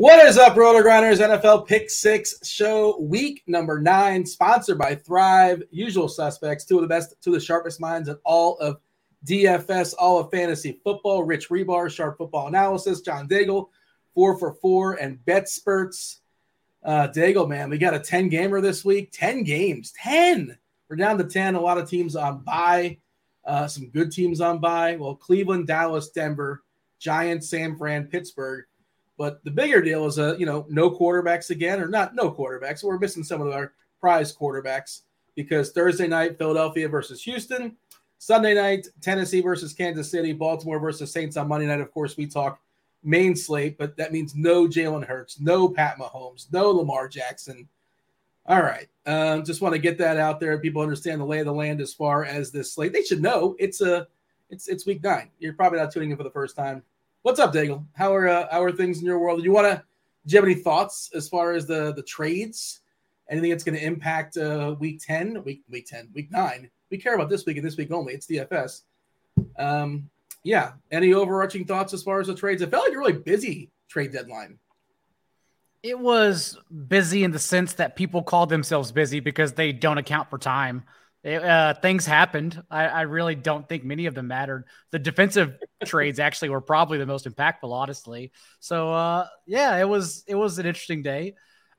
What is up, RotoGrinders? NFL Pick Six Show, week number nine, sponsored by Thrive. Usual suspects, two of the best, two of the sharpest minds in all of DFS, all of fantasy football. Rich Hribar, sharp football analysis. John Daigle, four for four, and bet spurts. Uh, Daigle, man, we got a 10 gamer this week. 10 games, 10. We're down to 10. A lot of teams on bye, uh, some good teams on bye. Well, Cleveland, Dallas, Denver, Giants, San Fran, Pittsburgh. But the bigger deal is, uh, you know, no quarterbacks again, or not no quarterbacks. We're missing some of our prize quarterbacks because Thursday night, Philadelphia versus Houston. Sunday night, Tennessee versus Kansas City. Baltimore versus Saints on Monday night. Of course, we talk main slate, but that means no Jalen Hurts, no Pat Mahomes, no Lamar Jackson. All right. Um, just want to get that out there. People understand the lay of the land as far as this slate. They should know it's a it's it's week nine. You're probably not tuning in for the first time. What's up, Daigle? How are uh, how are things in your world? Do you want to? Do you have any thoughts as far as the the trades? Anything that's going to impact uh, week ten, week week ten, week nine? We care about this week and this week only. It's DFS. Um, yeah. Any overarching thoughts as far as the trades? It felt like a really busy trade deadline. It was busy in the sense that people call themselves busy because they don't account for time. It, uh, things happened. I, I, really don't think many of them mattered. The defensive trades actually were probably the most impactful, honestly. So uh, yeah, it was it was an interesting day,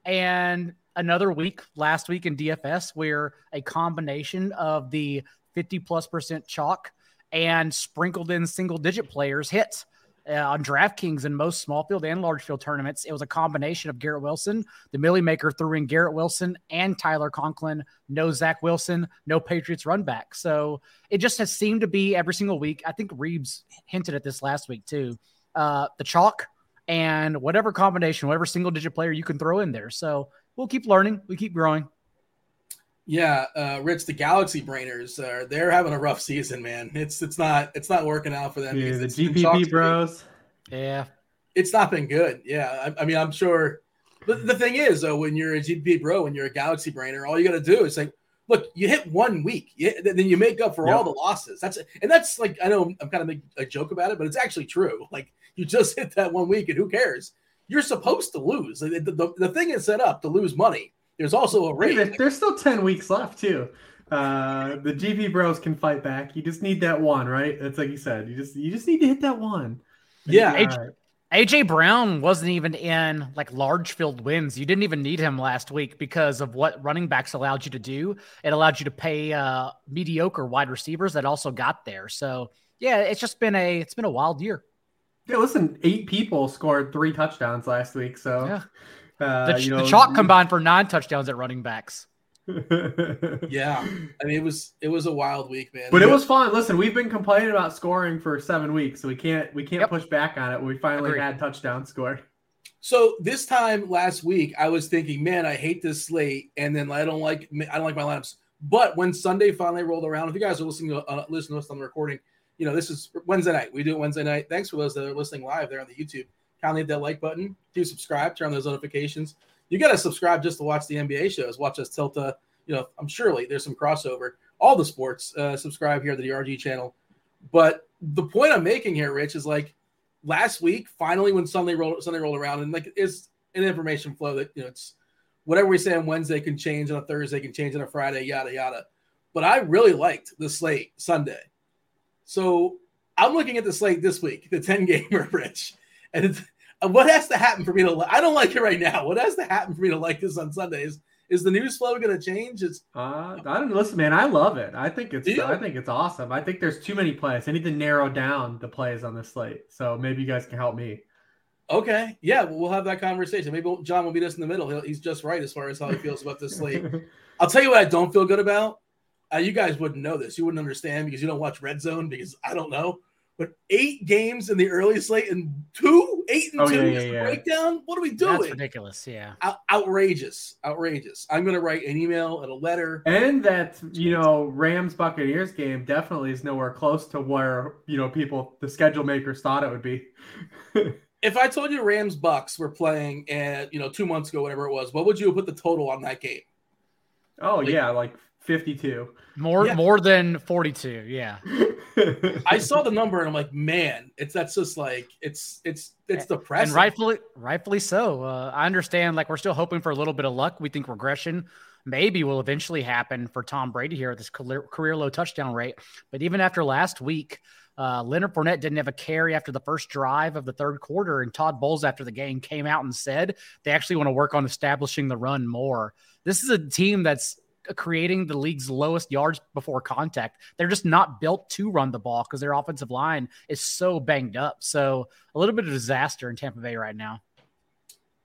and another week last week in DFS where a combination of the fifty plus percent chalk and sprinkled in single digit players hit uh, on DraftKings in most small field and large field tournaments. It was a combination of Garrett Wilson. The Milly Maker threw in Garrett Wilson and Tyler Conklin. No Zach Wilson, no Patriots run back. So it just has seemed to be every single week. I think Reeves hinted at this last week too. Uh, the chalk and whatever combination, whatever single digit player you can throw in there. So we'll keep learning. We keep growing. Yeah, uh, Rich, the Galaxy Brainers, uh, they're having a rough season, man. It's it's not it's not working out for them. Yeah, the GPP bros. Yeah, it's not been good. Yeah, I, I mean, I'm sure. But the thing is, though, when you're a GPP bro, when you're a Galaxy Brainer, all you got to do is like, look, you hit one week, you, then you make up for yep. all the losses. That's and that's like I know I'm kind of making a joke about it, but it's actually true. Like you just hit that one week, and who cares? You're supposed to lose. The, the, the thing is set up to lose money. There's also a rate. There's still 10 weeks left, too. Uh, the GP bros can fight back. You just need that one, right? That's like you said. You just you just need to hit that one. Yeah. AJ Brown wasn't even in like large field wins. You didn't even need him last week because of what running backs allowed you to do. It allowed you to pay uh, mediocre wide receivers that also got there. So yeah, it's just been a it's been a wild year. Yeah, listen, eight people scored three touchdowns last week. So yeah. Uh, the, you know, the chalk combined for nine touchdowns at running backs. yeah, I mean it was it was a wild week, man. But it was fun. Listen, we've been complaining about scoring for seven weeks, so we can't we can't yep. push back on it. We finally Agreed. had touchdown scored. So this time last week, I was thinking, man, I hate this slate, and then I don't like I don't like my lineups. But when Sunday finally rolled around, if you guys are listening to uh, listening to us on the recording, you know this is Wednesday night. We do it Wednesday night. Thanks for those that are listening live there on the YouTube. Kindly hit that like button, do subscribe, turn on those notifications you got to subscribe just to watch the NBA shows. Watch us tilt a, you know, I'm surely there's some crossover. All the sports, uh, subscribe here to the RG channel. But the point I'm making here, Rich, is like last week, finally when Sunday rolled Sunday rolled around, and like it's an information flow that you know it's whatever we say on Wednesday can change on a Thursday, can change on a Friday, yada yada. But I really liked the slate Sunday. So I'm looking at the slate this week, the 10 gamer, Rich. And it's what has to happen for me to? I don't like it right now. What has to happen for me to like this on Sundays? Is the news flow going to change? It's uh, I don't listen, man. I love it. I think it's I think it's awesome. I think there's too many plays. I need to narrow down the plays on this slate. So maybe you guys can help me. Okay, yeah, well, we'll have that conversation. Maybe John will beat us in the middle. He'll, he's just right as far as how he feels about this slate. I'll tell you what I don't feel good about. Uh, you guys wouldn't know this. You wouldn't understand because you don't watch Red Zone. Because I don't know but eight games in the early slate and two, eight and oh, two yeah, yeah, yeah. breakdown. What are we doing? That's ridiculous. Yeah, Out- outrageous, outrageous. I'm going to write an email and a letter. And that you know Rams Buccaneers game definitely is nowhere close to where you know people the schedule makers thought it would be. if I told you Rams Bucks were playing and you know two months ago, whatever it was, what would you put the total on that game? Oh like, yeah, like 52. More yeah. more than 42. Yeah. I saw the number and I'm like, man, it's that's just like it's it's it's depressing. And rightfully rightfully so. Uh, I understand like we're still hoping for a little bit of luck. We think regression maybe will eventually happen for Tom Brady here at this career, career low touchdown rate. But even after last week, uh, Leonard Fournette didn't have a carry after the first drive of the third quarter, and Todd Bowles after the game came out and said they actually want to work on establishing the run more. This is a team that's creating the league's lowest yards before contact. They're just not built to run the ball because their offensive line is so banged up. So a little bit of disaster in Tampa Bay right now.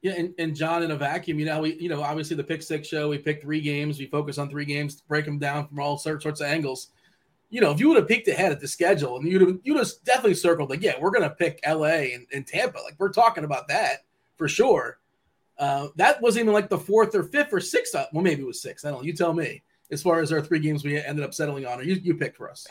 Yeah, and, and John in a vacuum, you know, we you know, obviously the pick six show, we pick three games, we focus on three games, break them down from all sorts of angles. You know, if you would have peeked ahead at the schedule and you'd have you'd have definitely circled like, yeah, we're gonna pick LA and, and Tampa. Like we're talking about that for sure. Uh, that wasn't even like the fourth or fifth or sixth. Uh, well, maybe it was six. I don't know. You tell me. As far as our three games we ended up settling on, or you, you picked for us.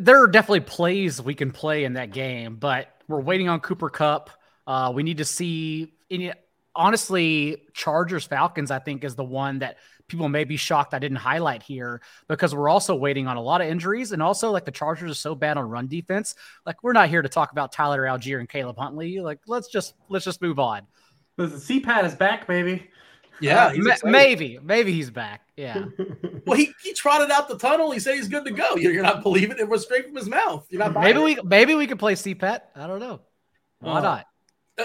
There are definitely plays we can play in that game, but we're waiting on Cooper Kupp. Uh, we need to see. Any, honestly, Chargers Falcons, I think, is the one that people may be shocked I didn't highlight here because we're also waiting on a lot of injuries. And also, like the Chargers are so bad on run defense. Like, we're not here to talk about Tyler Allgeier and Caleb Huntley. Like, let's just let's just move on. Listen, CPAT is back, baby. Yeah, uh, maybe, maybe he's back. Yeah. well, he, he trotted out the tunnel. He said he's good to go. You're, you're not believing it. It was straight from his mouth. You're not. Maybe we it. maybe we could play CPAT. I don't know. Why uh, not?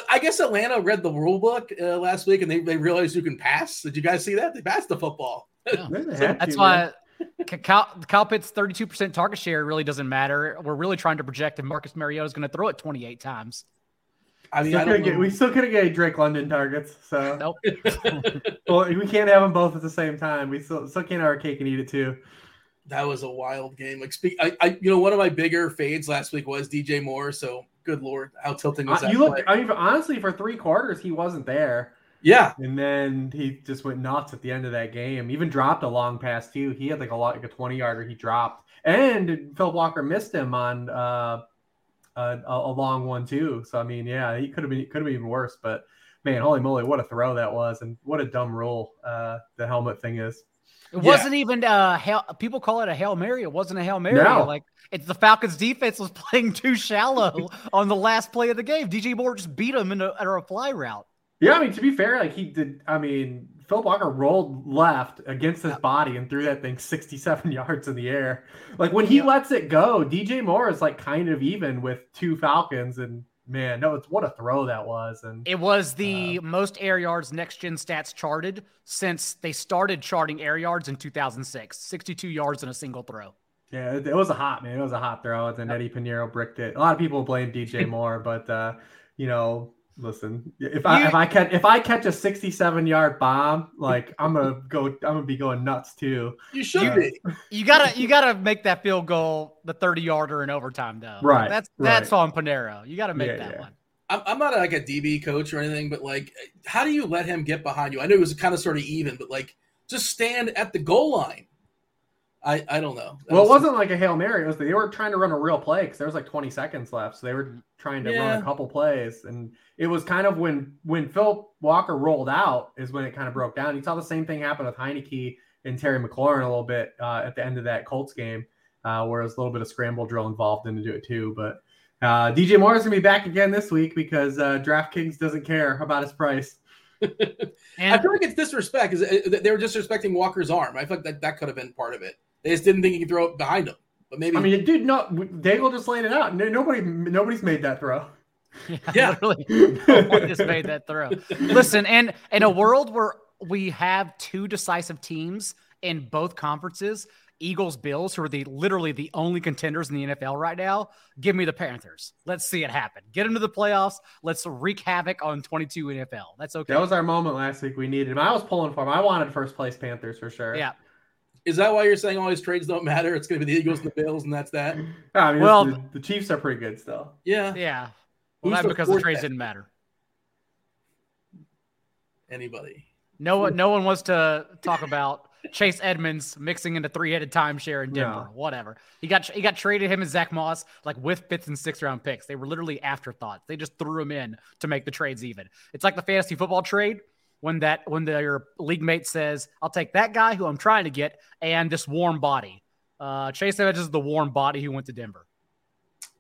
I guess Atlanta read the rule book uh, last week and they, they realized you can pass. Did you guys see that? They passed the football. Yeah. That's why Cal, Kyle Pitts' 32% target share really doesn't matter. We're really trying to project if Marcus Mariota is going to throw it 28 times. I mean, I get, we still couldn't get Drake London targets, so nope. well, we can't have them both at the same time. We still, still can't have our cake and eat it too. That was a wild game. Like speak, I, I, you know, one of my bigger fades last week was DJ Moore. So good lord, how tilting was uh, that? You look, I mean, honestly, for three quarters, he wasn't there. Yeah, and then he just went nuts at the end of that game. Even dropped a long pass too. He had like a lot, like a twenty yarder. He dropped, and PJ Walker missed him on. uh a, a, long one too. So I mean, yeah, he could have been could have been even worse. But man, holy moly, what a throw that was, and what a dumb rule uh, the helmet thing is. It wasn't even uh hail, people call it a hail mary. It wasn't a hail mary. No. Like it's the Falcons defense was playing too shallow on the last play of the game. DJ Moore just beat him in a, a fly route. Yeah, I mean to be fair, like he did. I mean, PJ Walker rolled left against his body and threw that thing 67 yards in the air. Like when he lets it go, DJ Moore is like kind of even with two Falcons, and man, no, it's what a throw that was. And it was the uh, most air yards next gen stats charted since they started charting air yards in 2006. 62 yards in a single throw. Yeah, it, it was a hot man. It was a hot throw, and then yep. Eddie Piñeiro bricked it. A lot of people blame DJ Moore, but uh, you know, listen, if I if I catch if I catch a 67 yard bomb, like I'm gonna go, I'm gonna be going nuts too. You should uh, be. You gotta you gotta make that field goal the 30 yarder in overtime though. Right. That's that's right. on Piñeiro. You gotta make yeah, that yeah. one. I'm, I'm not like a DB coach or anything, but like, how do you let him get behind you? I know it was kind of sort of even, but like, just stand at the goal line. I, I don't know. That well, was, it wasn't like a hail mary. It was they were trying to run a real play because there was like 20 seconds left, so they were trying to yeah. run a couple plays, and it was kind of when when PJ Walker rolled out is when it kind of broke down. You saw the same thing happen with Heinicke and Terry McLaurin a little bit uh, at the end of that Colts game, uh, where was a little bit of scramble drill involved in to do it too. But uh, DJ Moore is gonna be back again this week because uh, DraftKings doesn't care about his price. and I feel like it's disrespect because uh, they were disrespecting Walker's arm. I feel like that, that could have been part of it. They just didn't think he could throw it behind him. But maybe I mean, dude, not. Daigle just laid it out. Nobody, nobody's made that throw. Yeah, yeah. literally, no one just made that throw. Listen, and in a world where we have two decisive teams in both conferences, Eagles, Bills, who are the literally the only contenders in the NFL right now. Give me the Panthers. Let's see it happen. Get into the playoffs. Let's wreak havoc on 22 NFL. That's okay. That was our moment last week. We needed him. I was pulling for him. I wanted first place Panthers for sure. Yeah. Is that why you're saying all these trades don't matter? It's going to be the Eagles and the Bills, and that's that. I mean, well, the, the, Chiefs are pretty good still. Yeah, yeah. Well, not because the trades didn't matter. Anybody? No one. No one wants to talk about Chase Edmonds mixing into three-headed timeshare in Denver. Yeah. Whatever. He got he got traded him and Zach Moss like with fifth and sixth round picks. They were literally afterthoughts. They just threw him in to make the trades even. It's like the fantasy football trade when that when the, your league mate says, "I'll take that guy who I'm trying to get and this warm body." Uh, Chase Edmonds is the warm body who went to Denver.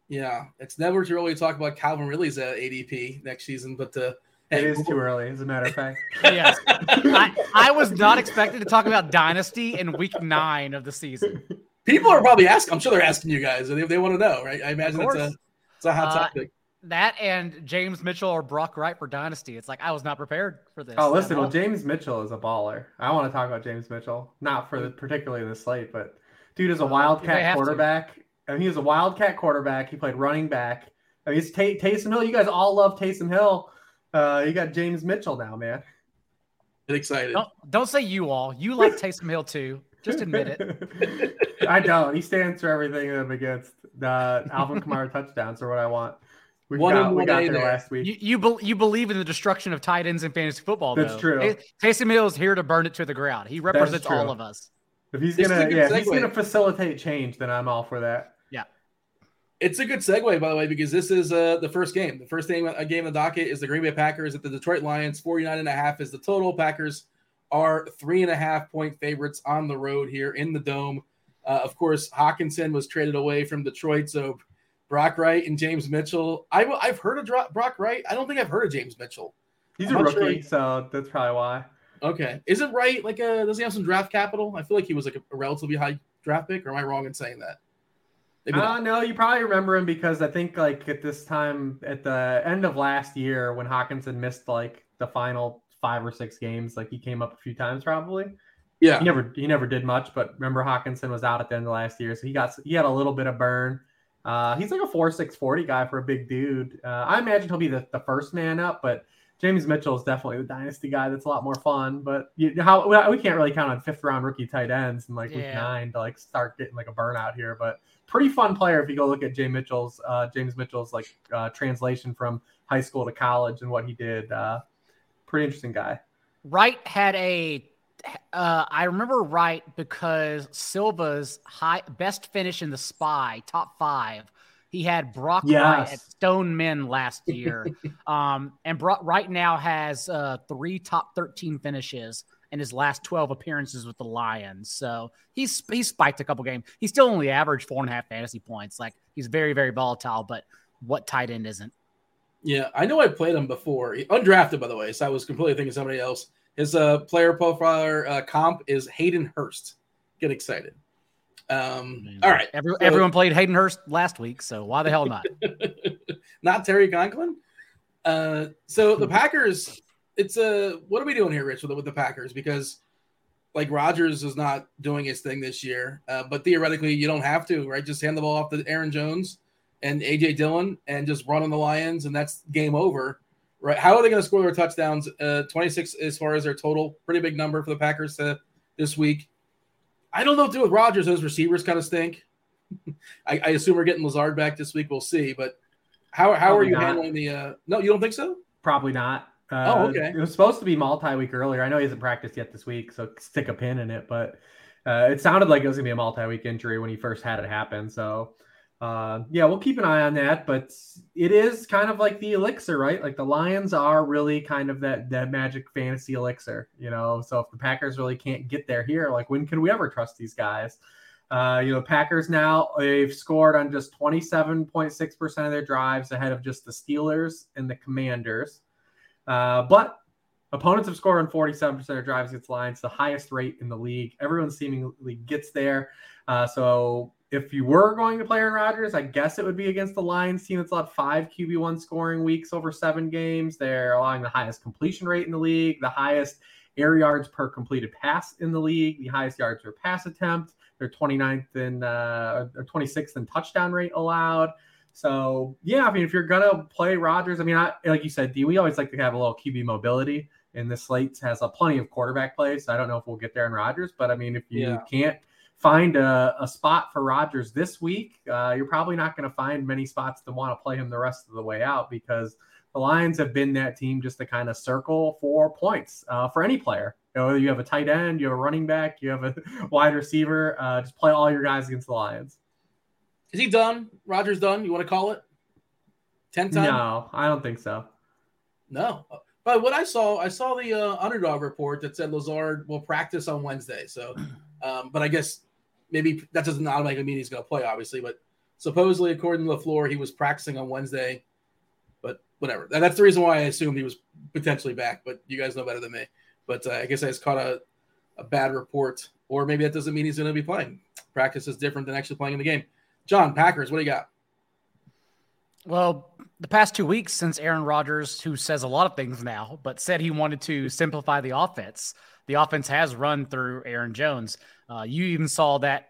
Yeah, it's never too early to talk about Calvin Ridley's uh, ADP next season, but uh, it is too early, as a matter of fact. yes, I, I, was not expected to talk about dynasty in week nine of the season. People are probably asking. I'm sure they're asking you guys. They, they want to know, right? I imagine it's a it's a hot uh, topic that and James Mitchell or Brock Wright for Dynasty. It's like I was not prepared for this. Oh, listen, well, James Mitchell is a baller. I want to talk about James Mitchell, not for the, particularly the slate, but dude is a wildcat quarterback. And he is a wildcat quarterback. He played running back. I mean, he's Tay- Taysom Hill. You guys all love Taysom Hill. Uh, you got James Mitchell now, man. Get excited. Don't, don't say you all. You like Taysom Hill too. Just admit it. I don't. He stands for everything I'm against. The Alvin Kamara touchdowns are what I want. We one got, we got there, there last week. You you, be, you, believe in the destruction of tight ends in fantasy football. That's though. true. Taysom Hill is here to burn it to the ground. He represents all of us. If he's gonna, yeah, he's gonna facilitate change, then I'm all for that. Yeah, it's a good segue, by the way, because this is uh, the first game. The first game, a game of the docket is the Green Bay Packers at the Detroit Lions. 49 and a half is the total. Packers are three and a half point favorites on the road here in the dome. Uh, of course, Hockenson was traded away from Detroit, so Brock Wright and James Mitchell. I, have heard of Brock Wright. I don't think I've heard of James Mitchell. He's I'm a rookie, sure. so that's probably why. Okay, is it right? Like, a, uh, does he have some draft capital? I feel like he was like a, a relatively high draft pick. Or am I wrong in saying that? Maybe uh, no, you probably remember him because I think like at this time at the end of last year when Hockenson missed like the final five or six games, like he came up a few times probably. Yeah, he never he never did much, but remember Hockenson was out at the end of last year, so he got he had a little bit of burn. Uh, he's like a four six forty guy for a big dude. Uh, I imagine he'll be the, the first man up, but James Mitchell is definitely the dynasty guy. That's a lot more fun. But you, know how we can't really count on fifth round rookie tight ends in like yeah. week nine to like start getting like a burnout here. But pretty fun player if you go look at Jay Mitchell's uh, James Mitchell's like uh, translation from high school to college and what he did. Uh, pretty interesting guy. Wright had a uh, I remember right because Silva's high best finish in the spy top five. He had Brock yes. Wright at Stoneman last year, um, and Brock right now has uh, three top thirteen finishes in his last twelve appearances with the Lions. So he's he's spiked a couple games. He still only averaged four and a half fantasy points. Like he's very very volatile, but what tight end isn't? Yeah, I know I played him before. Undrafted, by the way, so I was completely thinking somebody else. His uh, player profiler uh, comp is Hayden Hurst. Get excited. Um, all right. Every, so, everyone played Hayden Hurst last week, so why the hell not? not Terry Conklin. Uh, so the Packers, it's a what are we doing here, Rich, with the, with the Packers? Because like Rodgers is not doing his thing this year, uh, but theoretically you don't have to, right? Just hand the ball off to Aaron Jones and AJ Dillon and just run on the Lions, and that's game over, right? How are they going to score their touchdowns? Uh, 26 as far as their total, pretty big number for the Packers to, this week. I don't know what to do with Rodgers. Those receivers kind of stink. I, I, assume we're getting Lazard back this week. We'll see. But how, how are you not. handling the? Uh, no, you don't think so? Probably not. Uh, oh, okay. It was supposed to be multi-week earlier. I know he hasn't practiced yet this week, so stick a pin in it. But uh, it sounded like it was gonna be a multi-week injury when he first had it happen. So uh, yeah, we'll keep an eye on that. But it is kind of like the elixir, right? Like the Lions are really kind of that that magic fantasy elixir, you know. So if the Packers really can't get there here, like when can we ever trust these guys? Uh, you know, Packers now they've scored on just 27.6% of their drives ahead of just the Steelers and the Commanders. Uh, but opponents have scored on 47% of their drives against Lions, the highest rate in the league. Everyone seemingly gets there. Uh, so if you were going to play Aaron Rodgers, I guess it would be against the Lions team that's allowed five QB1 scoring weeks over seven games. They're allowing the highest completion rate in the league, the highest air yards per completed pass in the league, the highest yards per pass attempt. They're 29th and uh, or 26th in touchdown rate allowed. So yeah, I mean, if you're gonna play Rodgers, I mean, I, like you said, D, we always like to have a little QB mobility, and this slate has a plenty of quarterback plays. So I don't know if we'll get there in Rodgers, but I mean, if you yeah. can't find a, a, spot for Rodgers this week, uh, you're probably not going to find many spots to want to play him the rest of the way out because the Lions have been that team just to kind of circle for points uh, for any player. You know, you have a tight end, you have a running back, you have a wide receiver. Uh, just play all your guys against the Lions. Is he done? Rodgers done? You want to call it? 10 times? No, I don't think so. No. But what I saw, I saw the uh, underdog report that said Lazard will practice on Wednesday. So, um, but I guess maybe that doesn't automatically mean he's going to play, obviously. But supposedly, according to LaFleur, he was practicing on Wednesday. But whatever. That's the reason why I assumed he was potentially back. But you guys know better than me. But uh, I guess I just caught a, a bad report. Or maybe that doesn't mean he's going to be playing. Practice is different than actually playing in the game. John, Packers, what do you got? Well, the past two weeks since Aaron Rodgers, who says a lot of things now, but said he wanted to simplify the offense, the offense has run through Aaron Jones. Uh, you even saw that,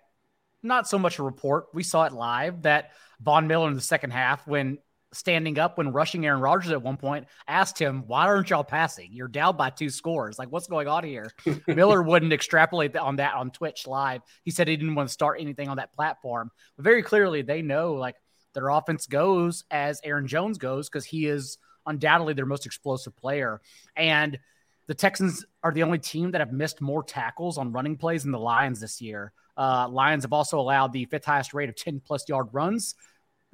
not so much a report, we saw it live that Von Miller in the second half, when standing up when rushing Aaron Rodgers at one point, asked him, Why aren't y'all passing? You're down by two scores. Like, what's going on here? Miller wouldn't extrapolate on that on Twitch live. He said he didn't want to start anything on that platform. But very clearly, they know like their offense goes as Aaron Jones goes because he is undoubtedly their most explosive player. And the Texans are the only team that have missed more tackles on running plays than the Lions this year. Uh, Lions have also allowed the fifth highest rate of 10 plus yard runs.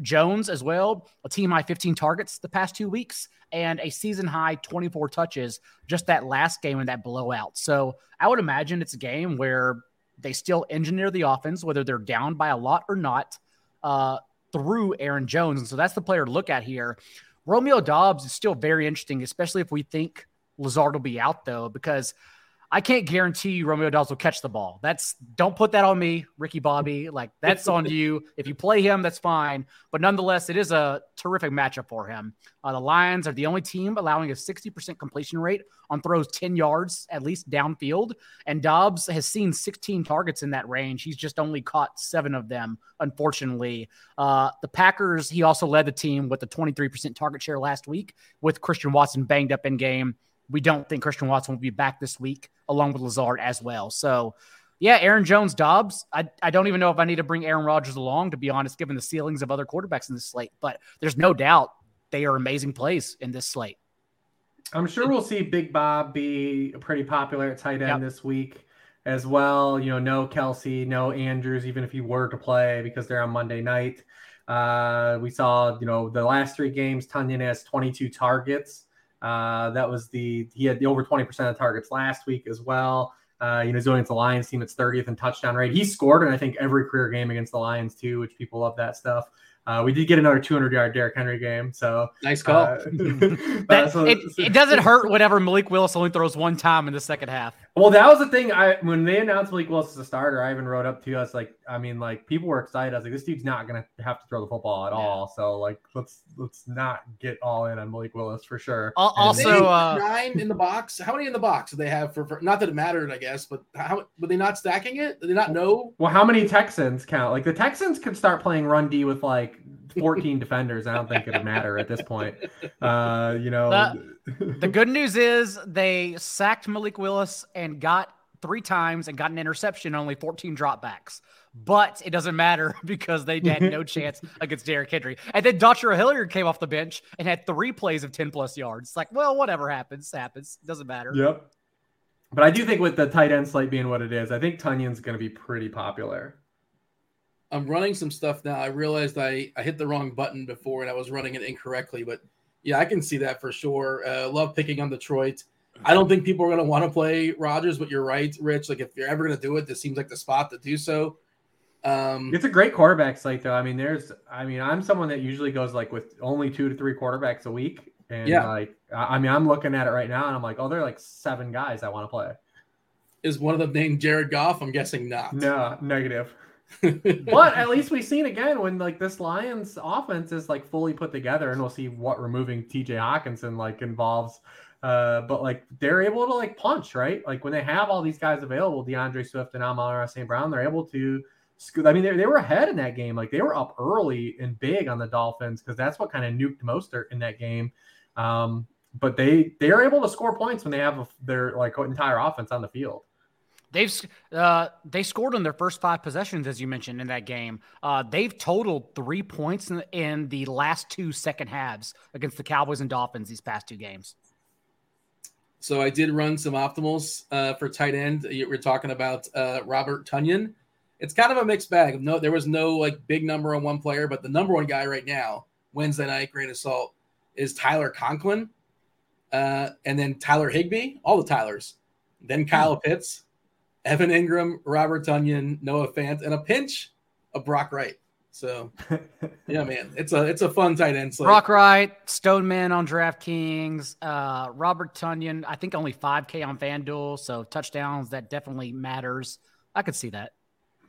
Jones as well, a team high 15 targets the past two weeks and a season high 24 touches just that last game in that blowout. So I would imagine it's a game where they still engineer the offense, whether they're down by a lot or not, uh, through Aaron Jones. And so that's the player to look at here. Romeo Doubs is still very interesting, especially if we think Lazard will be out, though, because – I can't guarantee you Romeo Doubs will catch the ball. That's don't put that on me, Ricky Bobby. Like that's on you. If you play him, that's fine. But nonetheless, it is a terrific matchup for him. Uh, the Lions are the only team allowing a 60% completion rate on throws 10 yards at least downfield. And Doubs has seen 16 targets in that range. He's just only caught seven of them, unfortunately. Uh, the Packers, he also led the team with a 23% target share last week with Christian Watson banged up in game we don't think Christian Watson will be back this week, along with Lazard as well. So, yeah, Aaron Jones, Doubs. I, I don't even know if I need to bring Aaron Rodgers along, to be honest, given the ceilings of other quarterbacks in this slate. But there's no doubt they are amazing plays in this slate. I'm sure we'll see Big Bob be pretty popular at tight end yep. this week as well. You know, no Kelce, no Andrews, even if he were to play because they're on Monday night. Uh, we saw, you know, the last three games, Tonyan has 22 targets. Uh, that was the he had the over 20% of targets last week as well. Uh, you know, he's going against the Lions team. It's 30th in touchdown rate. He scored in I think every career game against the Lions too, which people love that stuff. Uh, we did get another 200 yard Derrick Henry game, so nice call. Uh, that, so, it, it, doesn't hurt whatever Malik Willis only throws one time in the second half. Well, that was the thing. I when they announced Malik Willis as a starter, I even wrote up to us like, I mean, like people were excited. I was like, this dude's not gonna have to throw the football at yeah. all. So like, let's let's not get all in on Malik Willis for sure. Also, uh, nine in the box. How many in the box do they have for, for? Not that it mattered, I guess, but how were they not stacking it? Did they not know? Well, how many Texans count? Like the Texans could start playing run D with like 14 defenders. I don't think it'd matter at this point. Uh, you know. The- the good news is they sacked Malik Willis and got three times and got an interception, only 14 dropbacks. But it doesn't matter because they had no chance against Derrick Henry. And then Dr. Hilliard came off the bench and had three plays of 10 plus yards. It's like, well, whatever happens, happens. Doesn't matter. Yep. But I do think with the tight end slate being what it is, I think Tonyan's going to be pretty popular. I'm running some stuff now. I realized I, I hit the wrong button before and I was running it incorrectly, but yeah, I can see that for sure. Uh, love picking on Detroit. I don't think people are going to want to play Rodgers, but you're right, Rich. Like if you're ever going to do it, this seems like the spot to do so. Um, it's a great quarterback slate, though. I mean, there's, I mean, I'm someone that usually goes like with only two to three quarterbacks a week, and yeah. like, I mean, I'm looking at it right now, and I'm like, oh, there are like seven guys I want to play. Is one of them named Jared Goff? I'm guessing not. No, negative. But at least we've seen again when like this Lions offense is like fully put together, and we'll see what removing TJ Hockenson like involves. Uh, but like they're able to like punch, right? Like when they have all these guys available, D'Andre Swift and Amon St. Brown, they're able to I mean, they, they were ahead in that game. Like they were up early and big on the Dolphins because that's what kind of nuked Mostert in that game. Um, but they they are able to score points when they have a, their like entire offense on the field. They've uh, they scored on their first five possessions, as you mentioned in that game. Uh, they've totaled three points in, in, the last two second halves against the Cowboys and Dolphins these past two games. So I did run some optimals uh, for tight end. Were talking about uh, Robert Tonyan. It's kind of a mixed bag. No, there was no like big number on one player, but the number one guy right now, Wednesday night, grain of salt, is Tyler Conklin, uh, and then Tyler Higbee, all the Tylers, then Kyle Pitts Evan Engram, Robert Tonyan, Noah Fant, and a pinch of Brock Wright. So, yeah, man, it's a it's a fun tight end slate. Brock Wright, Stoneman on DraftKings, uh, Robert Tonyan. I think only five K on FanDuel, so touchdowns that definitely matters. I could see that.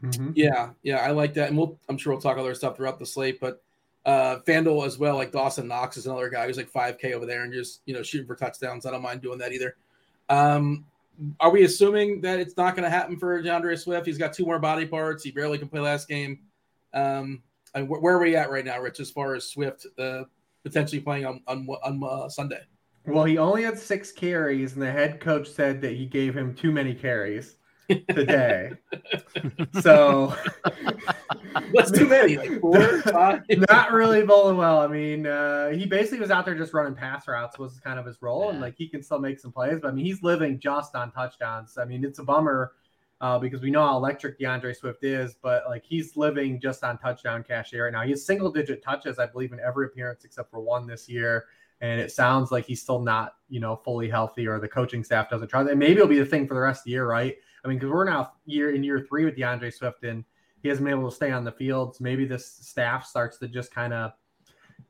Mm-hmm. Yeah, yeah, I like that, and we'll I'm sure we'll talk other stuff throughout the slate, but uh FanDuel as well. Like Dawson Knox is another guy who's like five K over there and just you know shooting for touchdowns. I don't mind doing that either. Um, are we assuming that it's not going to happen for D'Andre Swift? He's got two more body parts. He barely can play last game. Um, and wh- where are we at right now, Rich, as far as Swift uh, potentially playing on on, on uh, Sunday? Well, he only had six carries, and the head coach said that he gave him too many carries today. so what's too many? Like four, five? Not really bowling well. I mean, uh, he basically was out there just running pass routes was kind of his role, yeah. and like he can still make some plays. But I mean, he's living just on touchdowns. I mean, it's a bummer. Uh, because we know how electric D'Andre Swift is, but like he's living just on touchdown cash right now. He has single digit touches, I believe, in every appearance except for one this year. And it sounds like he's still not, you know, fully healthy or the coaching staff doesn't trust. And maybe it'll be the thing for the rest of the year, right? I mean, because we're now year in year three with D'Andre Swift, and he hasn't been able to stay on the field. So maybe this staff starts to just kind of,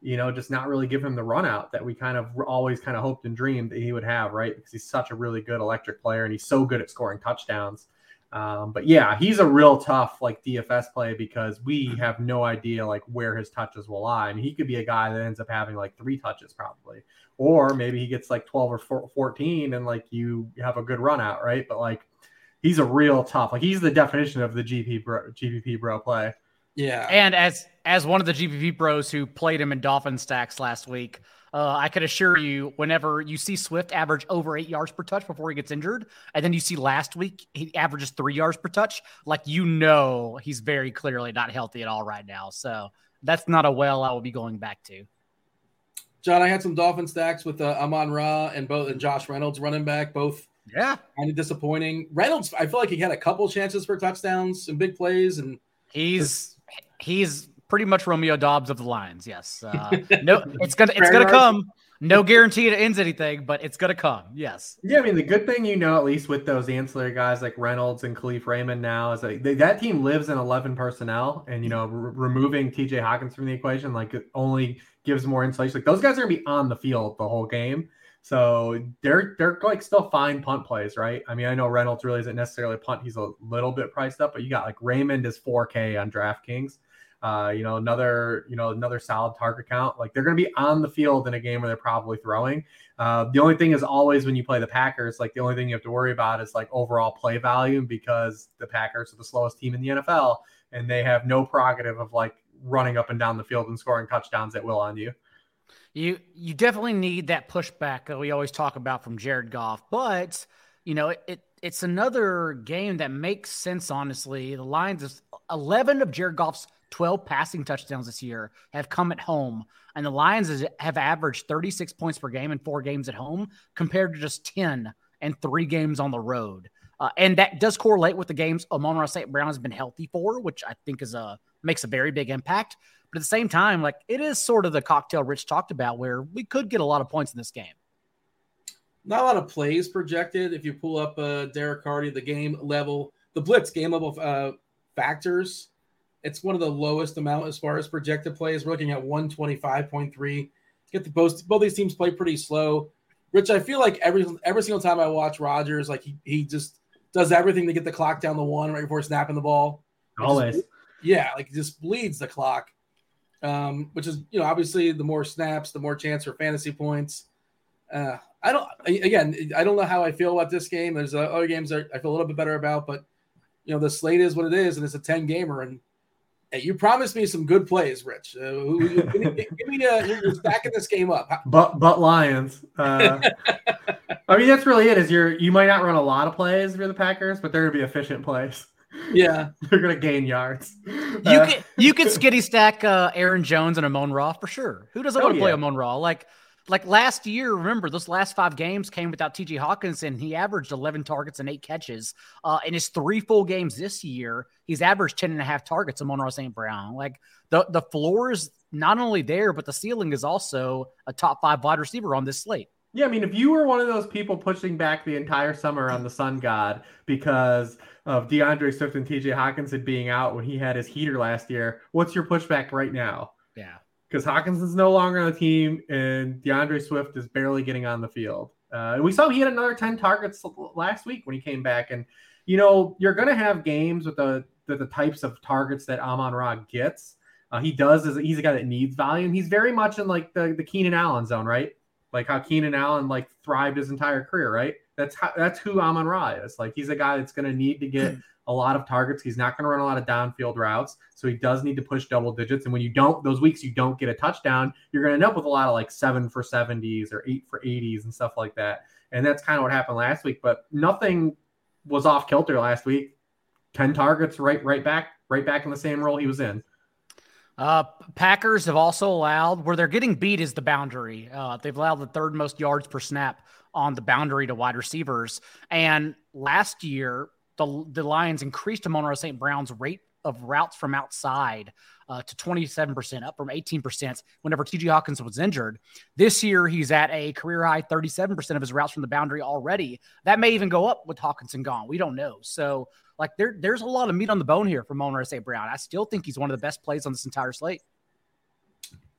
you know, just not really give him the run out that we kind of always kind of hoped and dreamed that he would have, right? Because he's such a really good electric player and he's so good at scoring touchdowns. Um, but yeah, he's a real tough like DFS play because we have no idea like where his touches will lie. I mean, he could be a guy that ends up having like three touches probably, or maybe he gets like 12 or 14 and like you have a good run out, right? But like he's a real tough. Like he's the definition of the GP bro, GPP bro play. Yeah. And as as one of the GPP bros who played him in Dolphin stacks last week, uh, I could assure you, whenever you see Swift average over eight yards per touch before he gets injured, and then you see last week he averages three yards per touch, like you know he's very clearly not healthy at all right now. So that's not a well I will be going back to. John, I had some Dolphin stacks with uh, Amon Ra and both and Josh Reynolds running back, both yeah, kind of disappointing. Reynolds, I feel like he had a couple chances for touchdowns and big plays, and he's he's pretty much Romeo Doubs of the Lions. Yes, uh, no, it's gonna it's gonna come. No guarantee it ends anything, but it's gonna come. Yes. Yeah, I mean the good thing you know at least with those ancillary guys like Reynolds and Kalif Raymond now is that they, that team lives in eleven personnel, and you know removing T.J. Hockenson from the equation like it only gives more insulation. Like those guys are gonna be on the field the whole game. So they're they're like still fine punt plays, right? I mean, I know Reynolds really isn't necessarily a punt; he's a little bit priced up, but you got like Raymond is 4K on DraftKings. Uh, you know, another you know another solid target count. Like they're going to be on the field in a game where they're probably throwing. Uh, the only thing is always when you play the Packers, like the only thing you have to worry about is like overall play volume because the Packers are the slowest team in the NFL and they have no prerogative of like running up and down the field and scoring touchdowns at will on you. You you definitely need that pushback that we always talk about from Jared Goff, but you know it, it it's another game that makes sense. Honestly, the Lions is eleven of Jared Goff's 12 passing touchdowns this year have come at home, and the Lions have averaged 36 points per game in four games at home compared to just 10 and three games on the road. Uh, and that does correlate with the games Amon-Ra St. Brown has been healthy for, which I think is a makes a very big impact. But at the same time, like it is sort of the cocktail Rich talked about, where we could get a lot of points in this game. Not a lot of plays projected. If you pull up uh, Derek Carty, the game level, the blitz game level uh, factors, it's one of the lowest amount as far as projected plays. We're looking at 125.3. Get the both both these teams play pretty slow. Rich, I feel like every every single time I watch Rodgers, like he, he just does everything to get the clock down the one right before snapping the ball. Always. Just, yeah, like just bleeds the clock. Um, which is you know obviously the more snaps, the more chance for fantasy points. Uh, I don't again, I don't know how I feel about this game. There's uh, other games that I feel a little bit better about, but you know the slate is what it is, and it's a 10 gamer, and Hey, you promised me some good plays, Rich. Uh, give me, give me a, you're stacking this game up. But but Lions. Uh, I mean, that's really it. Is you're you might not run a lot of plays for the Packers, but they're gonna be efficient plays. Yeah, they're gonna gain yards. You uh, can you can skitty stack uh, Aaron Jones and Amon Ra for sure. Who doesn't oh, want to play Amon Ra? Like like last year, remember those last five games came without TJ Hockenson. He averaged 11 targets and eight catches. Uh, in his three full games this year, he's averaged 10 and a half targets. Amon-Ra St. Brown. Like the, the floor is not only there, but the ceiling is also a top five wide receiver on this slate. Yeah, I mean, if you were one of those people pushing back the entire summer on the Sun God because of D'Andre Swift and TJ Hockenson being out when he had his heater last year, what's your pushback right now? Yeah because Hockenson's no longer on the team and D'Andre Swift is barely getting on the field. Uh, and we saw he had another 10 targets last week when he came back. And, you know, you're going to have games with the, the, the, types of targets that Amon Ra gets. Uh, he does, is he's a guy that needs volume. He's very much in like the, the Keenan Allen zone, right? Like how Keenan Allen like thrived his entire career, right? That's how that's who Amon Ra is. Like he's a guy that's going to need to get a lot of targets. He's not going to run a lot of downfield routes. So he does need to push double digits. And when you don't, those weeks you don't get a touchdown, you're going to end up with a lot of like seven for 70s or eight for 80s and stuff like that. And that's kind of what happened last week. But nothing was off kilter last week. 10 targets right right back right back in the same role he was in. Uh, Packers have also allowed where they're getting beat is the boundary. Uh, they've allowed the third most yards per snap on the boundary to wide receivers. And last year, the, the Lions increased Amon-Ra St. Brown's rate of routes from outside uh, to 27%, up from 18% whenever TJ Hockenson was injured. This year, he's at a career high 37% of his routes from the boundary already. That may even go up with Hockenson gone. We don't know. So, like, there, there's a lot of meat on the bone here for Amon-Ra St. Brown. I still think he's one of the best plays on this entire slate.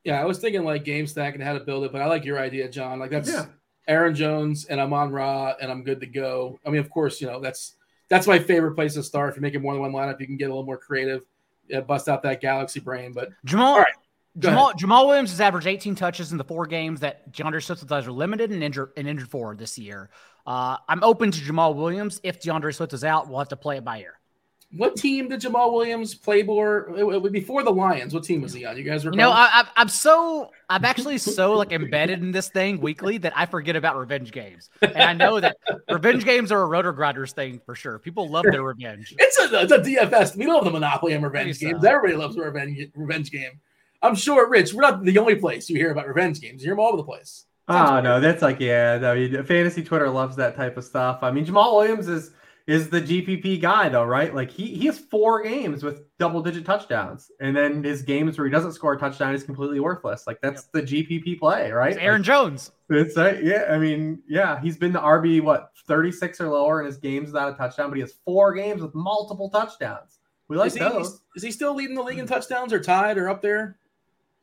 Yeah, I was thinking like game stack and how to build it, but I like your idea, John. Like, that's yeah. Aaron Jones and Amon Ra, and I'm good to go. I mean, of course, you know, that's that's my favorite place to start. If you're making more than one lineup, you can get a little more creative, yeah, bust out that galaxy brain. But Jamaal, all right, Jamal, Jamaal Williams has averaged 18 touches in the four games that D'Andre Swift has are limited and injured and injured for this year. Uh, I'm open to Jamaal Williams. If D'Andre Swift is out, we'll have to play it by ear. What team did Jamaal Williams play for? Before the Lions, what team was he on? You guys recall? No, I, am so I'm actually so like embedded in this thing weekly that I forget about revenge games, and I know that revenge games are a RotoGrinders thing for sure. People love their revenge. It's a, it's a DFS. We love the Monopoly and revenge games. Everybody loves a revenge revenge game. I'm sure, Rich. We're not the only place you hear about revenge games. You hear them all over the place. Sounds oh no, that's like yeah. I mean, fantasy Twitter loves that type of stuff. I mean, Jamaal Williams is is the GPP guy though, right? Like he he has four games with double digit touchdowns, and then his games where he doesn't score a touchdown is completely worthless. Like that's yep. the GPP play, right? It's Aaron like, Jones. It's uh, yeah. I mean, yeah, he's been the RB what thirty six or lower in his games without a touchdown, but he has four games with multiple touchdowns. We like is he, those. Is he still leading the league in touchdowns, or tied, or up there?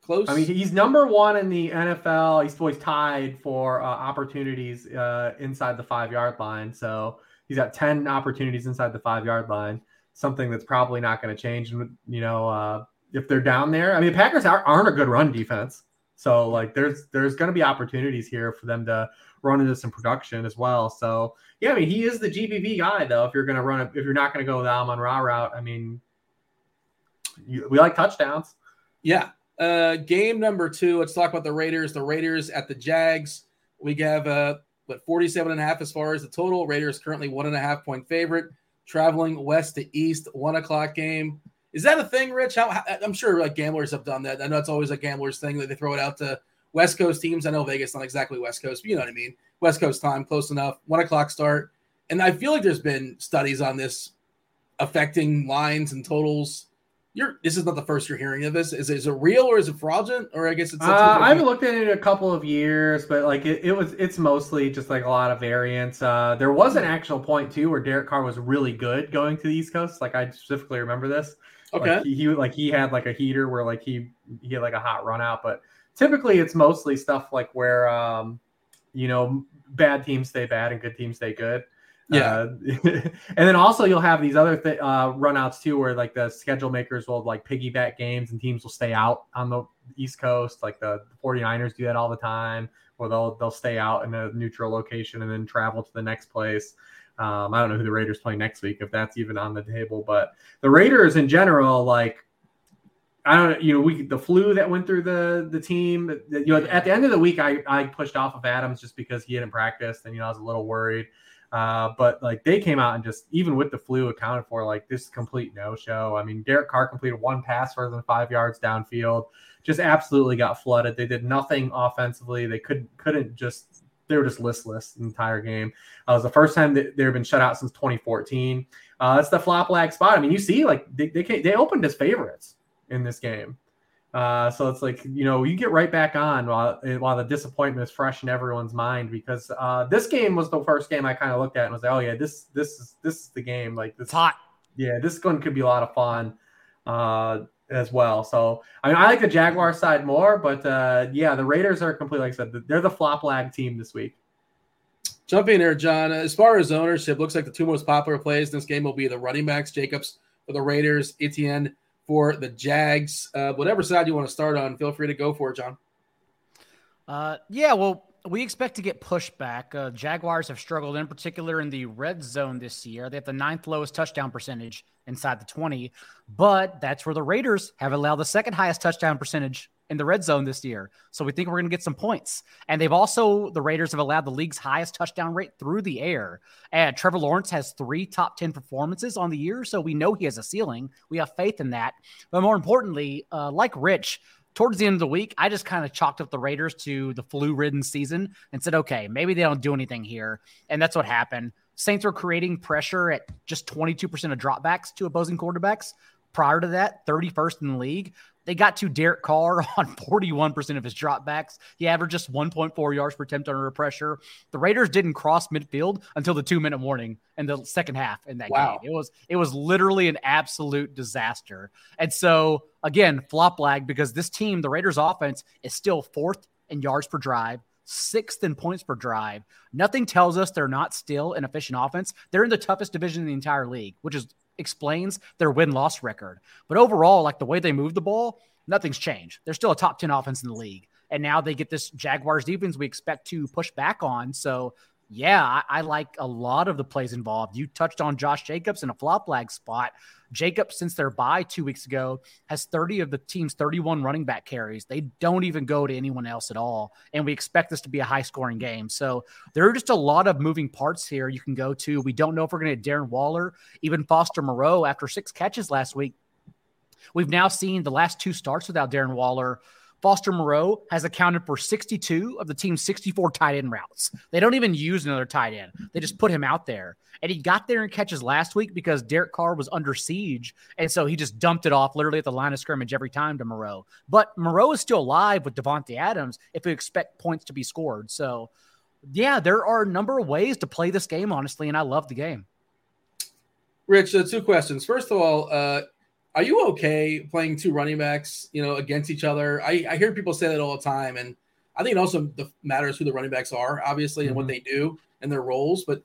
Close. I mean, he's number one in the NFL. He's always tied for uh, opportunities uh, inside the five yard line. So he's got 10 opportunities inside the five yard line, something that's probably not going to change. And, you know, uh, if they're down there, I mean, Packers aren't a good run defense. So like there's there's going to be opportunities here for them to run into some production as well. So yeah, I mean he is the GPP guy though. If you're going to run it, if you're not going to go the Amon Ra route, I mean, you, we like touchdowns. Yeah. Uh, game number two. Let's talk about the Raiders. The Raiders at the Jags. We have uh, what 47 and a half as far as the total. Raiders currently one and a half point favorite. Traveling west to east, one o'clock game. Is that a thing, Rich? How, I'm sure like gamblers have done that. I know it's always a gambler's thing that they throw it out to West Coast teams. I know Vegas not exactly West Coast, but you know what I mean. West Coast time, close enough. One o'clock start, and I feel like there's been studies on this affecting lines and totals you're this is not the first you're hearing of this. Is, is it real or is it fraudulent? Or I guess it's. Uh, I haven't looked at it in a couple of years, but like it, it was, it's mostly just like a lot of variance. Uh, there was an actual point too where Derek Carr was really good going to the East Coast. Like I specifically remember this. Okay. Like he, he like he had like a heater where like he he had like a hot run out, but typically it's mostly stuff like where um you know bad teams stay bad and good teams stay good. Yeah, uh, and then also you'll have these other th- uh, runouts too, where like the schedule makers will like piggyback games and teams will stay out on the East Coast. Like the 49ers do that all the time, or they'll they'll stay out in a neutral location and then travel to the next place. Um, I don't know who the Raiders play next week if that's even on the table, but the Raiders in general, like I don't, you know, we the flu that went through the the team. You know, at the end of the week, I I pushed off of Adams just because he hadn't practiced, and you know I was a little worried. Uh, but like they came out and just even with the flu accounted for like this complete no show. I mean, Derek Carr completed one pass further than five yards downfield, just absolutely got flooded. They did nothing offensively. They couldn't couldn't just they were just listless the entire game. Uh, it was the first time that they've been shut out since 2014. Uh, it's the flop lag spot. I mean, you see, like they they, they opened as favorites in this game. Uh, so it's like you know you get right back on while while the disappointment is fresh in everyone's mind because uh, this game was the first game I kind of looked at and was like, oh yeah, this this is this is the game. Like this it's hot. Yeah, this one could be a lot of fun uh, as well. So I mean, I like the Jaguar side more, but uh, yeah, the Raiders are completely like I said, they're the flop lag team this week. Jump in there, John. As far as ownership, looks like the two most popular plays in this game will be the running backs, Jacobs for the Raiders, Etienne for the Jags. Uh, whatever side you want to start on, feel free to go for it, John. Uh, yeah, well, we expect to get pushback. Uh, Jaguars have struggled in particular in the red zone this year. They have the ninth lowest touchdown percentage inside the 20, but that's where the Raiders have allowed the second highest touchdown percentage in the red zone this year. So we think we're going to get some points. And they've also, the Raiders have allowed the league's highest touchdown rate through the air. And Trevor Lawrence has three top 10 performances on the year. So we know he has a ceiling. We have faith in that. But more importantly, uh, like Rich, towards the end of the week, I just kind of chalked up the Raiders to the flu ridden season and said, okay, maybe they don't do anything here. And that's what happened. Saints were creating pressure at just 22% of dropbacks to opposing quarterbacks. Prior to that, 31st in the league. They got to Derek Carr on 41% of his dropbacks. He averaged just 1.4 yards per attempt under pressure. The Raiders didn't cross midfield until the two minute warning in the second half in that wow. game. It was it was literally an absolute disaster. And so again, flop lag because this team, the Raiders offense, is still fourth in yards per drive, sixth in points per drive. Nothing tells us they're not still an efficient offense. They're in the toughest division in the entire league, which is explains their win loss record. But overall, like the way they move the ball, nothing's changed. They're still a top 10 offense in the league. And now they get this Jaguars defense we expect to push back on. So, yeah, I, I like a lot of the plays involved. You touched on Josh Jacobs in a flop lag spot. Jacob, since their bye two weeks ago, has 30 of the team's 31 running back carries. They don't even go to anyone else at all. And we expect this to be a high scoring game. So there are just a lot of moving parts here you can go to. We don't know if we're going to get Darren Waller, even Foster Moreau after six catches last week. We've now seen the last two starts without Darren Waller Foster Moreau has accounted for 62 of the team's 64 tight end routes. They don't even use another tight end. They just put him out there. And he got there in catches last week because Derek Carr was under siege. And so he just dumped it off literally at the line of scrimmage every time to Moreau. But Moreau is still alive with Davante Adams if we expect points to be scored. So, yeah, there are a number of ways to play this game, honestly. And I love the game. Rich, uh, two questions. First of all, uh, are you okay playing two running backs, you know, against each other? I, I hear people say that all the time, and I think it also matters who the running backs are, obviously, mm-hmm. and what mm-hmm. they do and their roles. But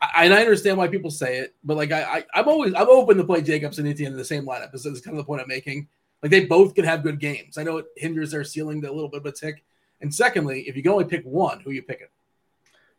I, and I understand why people say it, but like I, I am always I'm open to play Jacobs and Etienne in the same lineup. This is kind of the point I'm making. Like they both can have good games. I know it hinders their ceiling a little bit of a tick. And secondly, if you can only pick one, who you picking?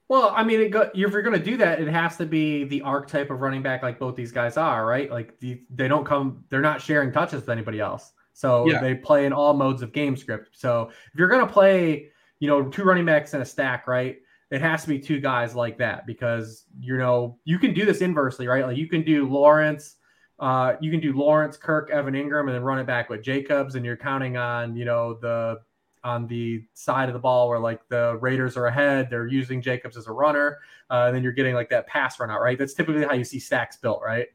Well, I mean, go, if you're going to do that, it has to be the archetype of running back like both these guys are, right? Like the, they don't come, they're not sharing touches with anybody else. So yeah. they play in all modes of game script. So if you're going to play, you know, two running backs in a stack, right? It has to be two guys like that because you know you can do this inversely, right? Like you can do Lawrence, uh, you can do Lawrence, Kirk, Evan Engram, and then run it back with Jacobs, and you're counting on you know the on the side of the ball where like the Raiders are ahead, they're using Jacobs as a runner, uh, and then you're getting like that pass run out, right? That's typically how you see stacks built, right?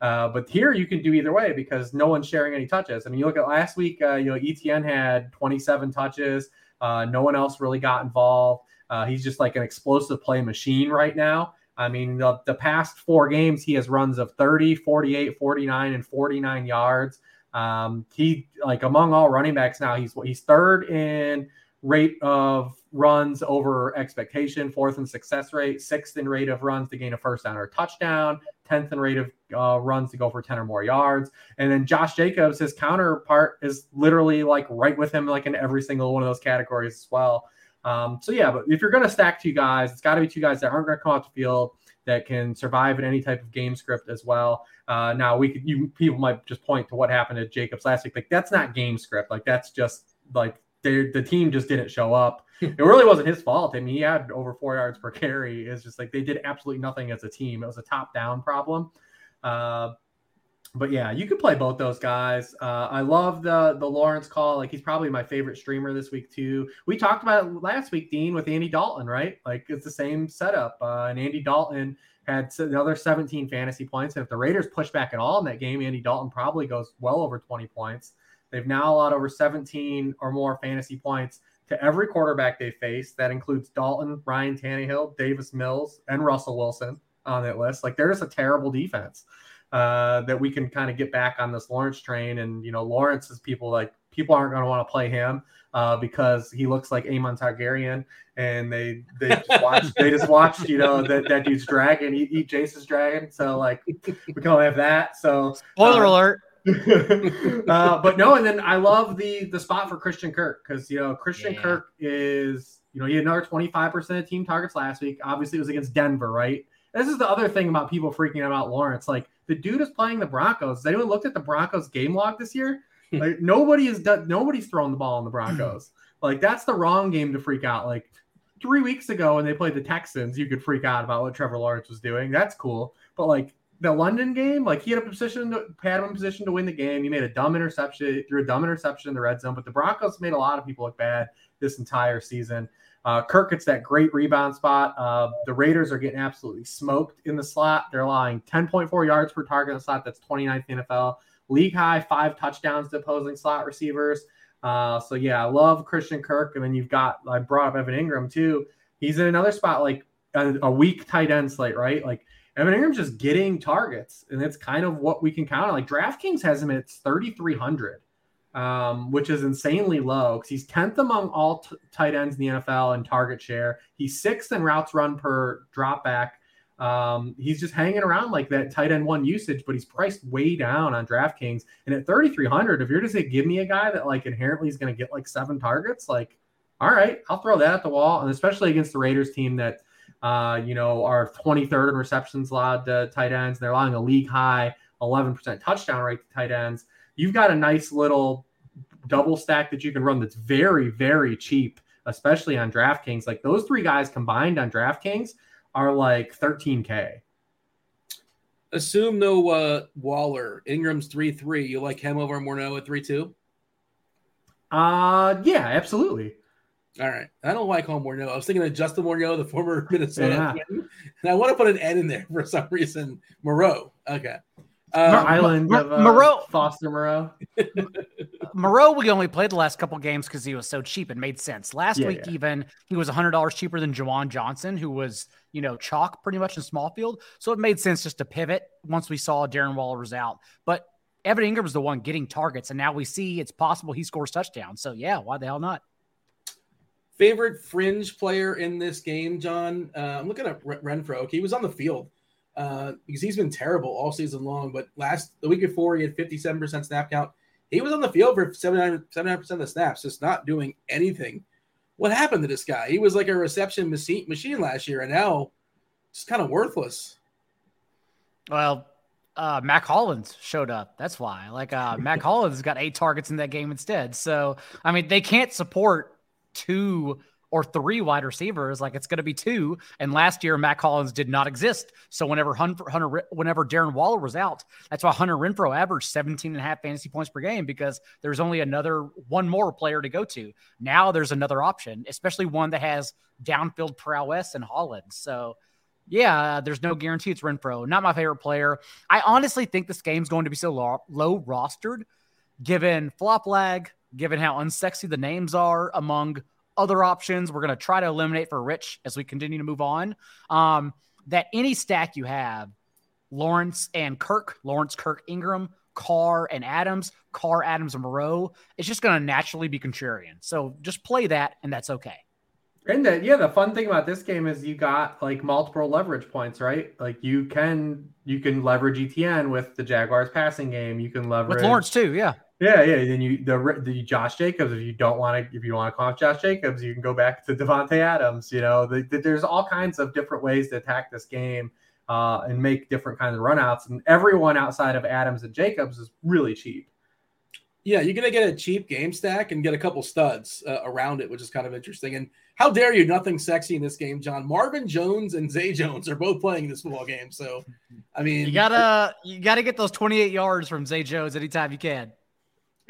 Uh, but here you can do either way because no one's sharing any touches. I mean, you look at last week, uh, you know, Etienne had 27 touches. Uh, no one else really got involved. Uh, he's just like an explosive play machine right now. I mean, the, the past four games, he has runs of 30, 48, 49, and 49 yards. Um, he like among all running backs now, he's he's third in rate of runs over expectation, fourth in success rate, sixth in rate of runs to gain a first down or touchdown, tenth in rate of uh, runs to go for ten or more yards. And then Josh Jacobs, his counterpart, is literally like right with him, like in every single one of those categories as well. Um, so yeah, but if you're to stack two guys, it's got to be two guys that aren't to come off the field that can survive in any type of game script as well. Uh, now we could, you people might just point to what happened to Jacobs last week. Like that's not game script. Like that's just like the team just didn't show up. it really wasn't his fault. I mean, he had over four yards per carry. It's just like they did absolutely nothing as a team. It was a top down problem. Uh, but yeah, you could play both those guys. Uh, I love the the Lawrence call. Like he's probably my favorite streamer this week too. We talked about it last week, Dean, with Andy Dalton, right? Like it's the same setup. Uh, and Andy Dalton had another 17 fantasy points. And if the Raiders push back at all in that game, Andy Dalton probably goes well over 20 points. They've now allowed over 17 or more fantasy points to every quarterback they face. That includes Dalton, Ryan Tannehill, Davis Mills, and Russell Wilson on that list. Like they're just a terrible defense uh, that we can kind of get back on this Lawrence train. And you know, Lawrence is people like people aren't going to want to play him uh, because he looks like Aemond Targaryen, and they they just watched they just watched you know that that dude's dragon eat, eat Jace's dragon. So like we can only have that. So spoiler uh, alert. uh, but no, and then I love the the spot for Christian Kirk because you know Christian yeah. Kirk is you know he had another twenty five percent of team targets last week. Obviously, it was against Denver, right? This is the other thing about people freaking out about Lawrence. Like the dude is playing the Broncos. Has anyone looked at the Broncos game log this year? Like nobody has done. Nobody's throwing the ball on the Broncos. like that's the wrong game to freak out. Like three weeks ago when they played the Texans, you could freak out about what Trevor Lawrence was doing. That's cool. But like the London game, like he had a position, to, had him in position to win the game. He made a dumb interception, threw a dumb interception in the red zone. But the Broncos made a lot of people look bad this entire season. Uh, Kirk gets that great rebound spot. Uh, the Raiders are getting absolutely smoked in the slot. They're allowing 10.4 yards per target in the slot. That's 29th NFL. League high, five touchdowns to opposing slot receivers. Uh, so yeah, I love Christian Kirk. And then you've got, I brought up Evan Engram too. He's in another spot, like a, a weak tight end slate, right? Like Evan Engram's just getting targets. And it's kind of what we can count on. Like DraftKings has him at 3,300 um, which is insanely low because he's 10th among all t- tight ends in the NFL in target share. He's sixth in routes run per drop back. Um, he's just hanging around like that tight end one usage, but he's priced way down on DraftKings. And at 3,300, if you're to say, give me a guy that like inherently is going to get like seven targets, like, all right, I'll throw that at the wall. And especially against the Raiders team that, uh, you know, are 23rd in receptions allowed to tight ends. They're allowing a league high 11% touchdown rate to tight ends you've got a nice little double stack that you can run that's very, very cheap, especially on DraftKings. Like those three guys combined on DraftKings are like 13K. Assume no uh, Waller. Engram's 3 3. You like him over Morneau at 3 2? Uh, yeah, absolutely. All right. I don't like home Morneau. I was thinking of Justin Morneau, the former Minnesota yeah. and I want to put an N in there for some reason. Moreau. Okay. Um, Island of uh, Moreau, Foster Moreau. Moreau, we only played the last couple games because he was so cheap. and made sense. Last yeah, week, yeah. even he was hundred dollars cheaper than Juwan Johnson, who was you know chalk pretty much in small field. So it made sense just to pivot once we saw Darren Waller was out. But Evan Engram was the one getting targets, and now we see it's possible he scores touchdowns. So yeah, why the hell not? Favorite fringe player in this game, John? Uh, I'm looking at Renfrow. He was on the field uh, because he's been terrible all season long. But last the week before, he had 57% snap count. He was on the field for 79 79% of the snaps, just not doing anything. What happened to this guy? He was like a reception machine, machine last year, and now just kind of worthless. Well, uh, Mack Hollins showed up. That's why. Like uh, Mack Hollins got eight targets in that game instead. So I mean, they can't support two or three wide receivers. Like it's going to be two. And last year, Mack Hollins did not exist. So whenever Hunter, Hunter, whenever Darren Waller was out, that's why Hunter Renfrow averaged 17 and a half fantasy points per game because there's only another one more player to go to. Now there's another option, especially one that has downfield prowess and Holland. So yeah, there's no guarantee it's Renfrow. Not my favorite player. I honestly think this game's going to be so low, low rostered given flop lag, given how unsexy the names are among other options we're going to try to eliminate for Rich as we continue to move on. Um, that any stack you have, Lawrence and Kirk, Lawrence, Kirk, Engram, Carr, and Adams, Carr, Adams, and Moreau, it's just going to naturally be contrarian. So just play that, and that's okay. And the, yeah, the fun thing about this game is you got like multiple leverage points, right? Like you can you can leverage Etienne with the Jaguars passing game. You can leverage with Lawrence too. Yeah. Yeah, yeah. Then you the the Josh Jacobs. If you don't want to, if you want to call off Josh Jacobs, you can go back to Davante Adams. You know, the, the, there's all kinds of different ways to attack this game uh, and make different kinds of runouts. And everyone outside of Adams and Jacobs is really cheap. Yeah, you're gonna get a cheap game stack and get a couple studs uh, around it, which is kind of interesting. And how dare you? Nothing sexy in this game, John. Marvin Jones and Zay Jones are both playing this football game. So, I mean, you gotta you gotta get those 28 yards from Zay Jones anytime you can.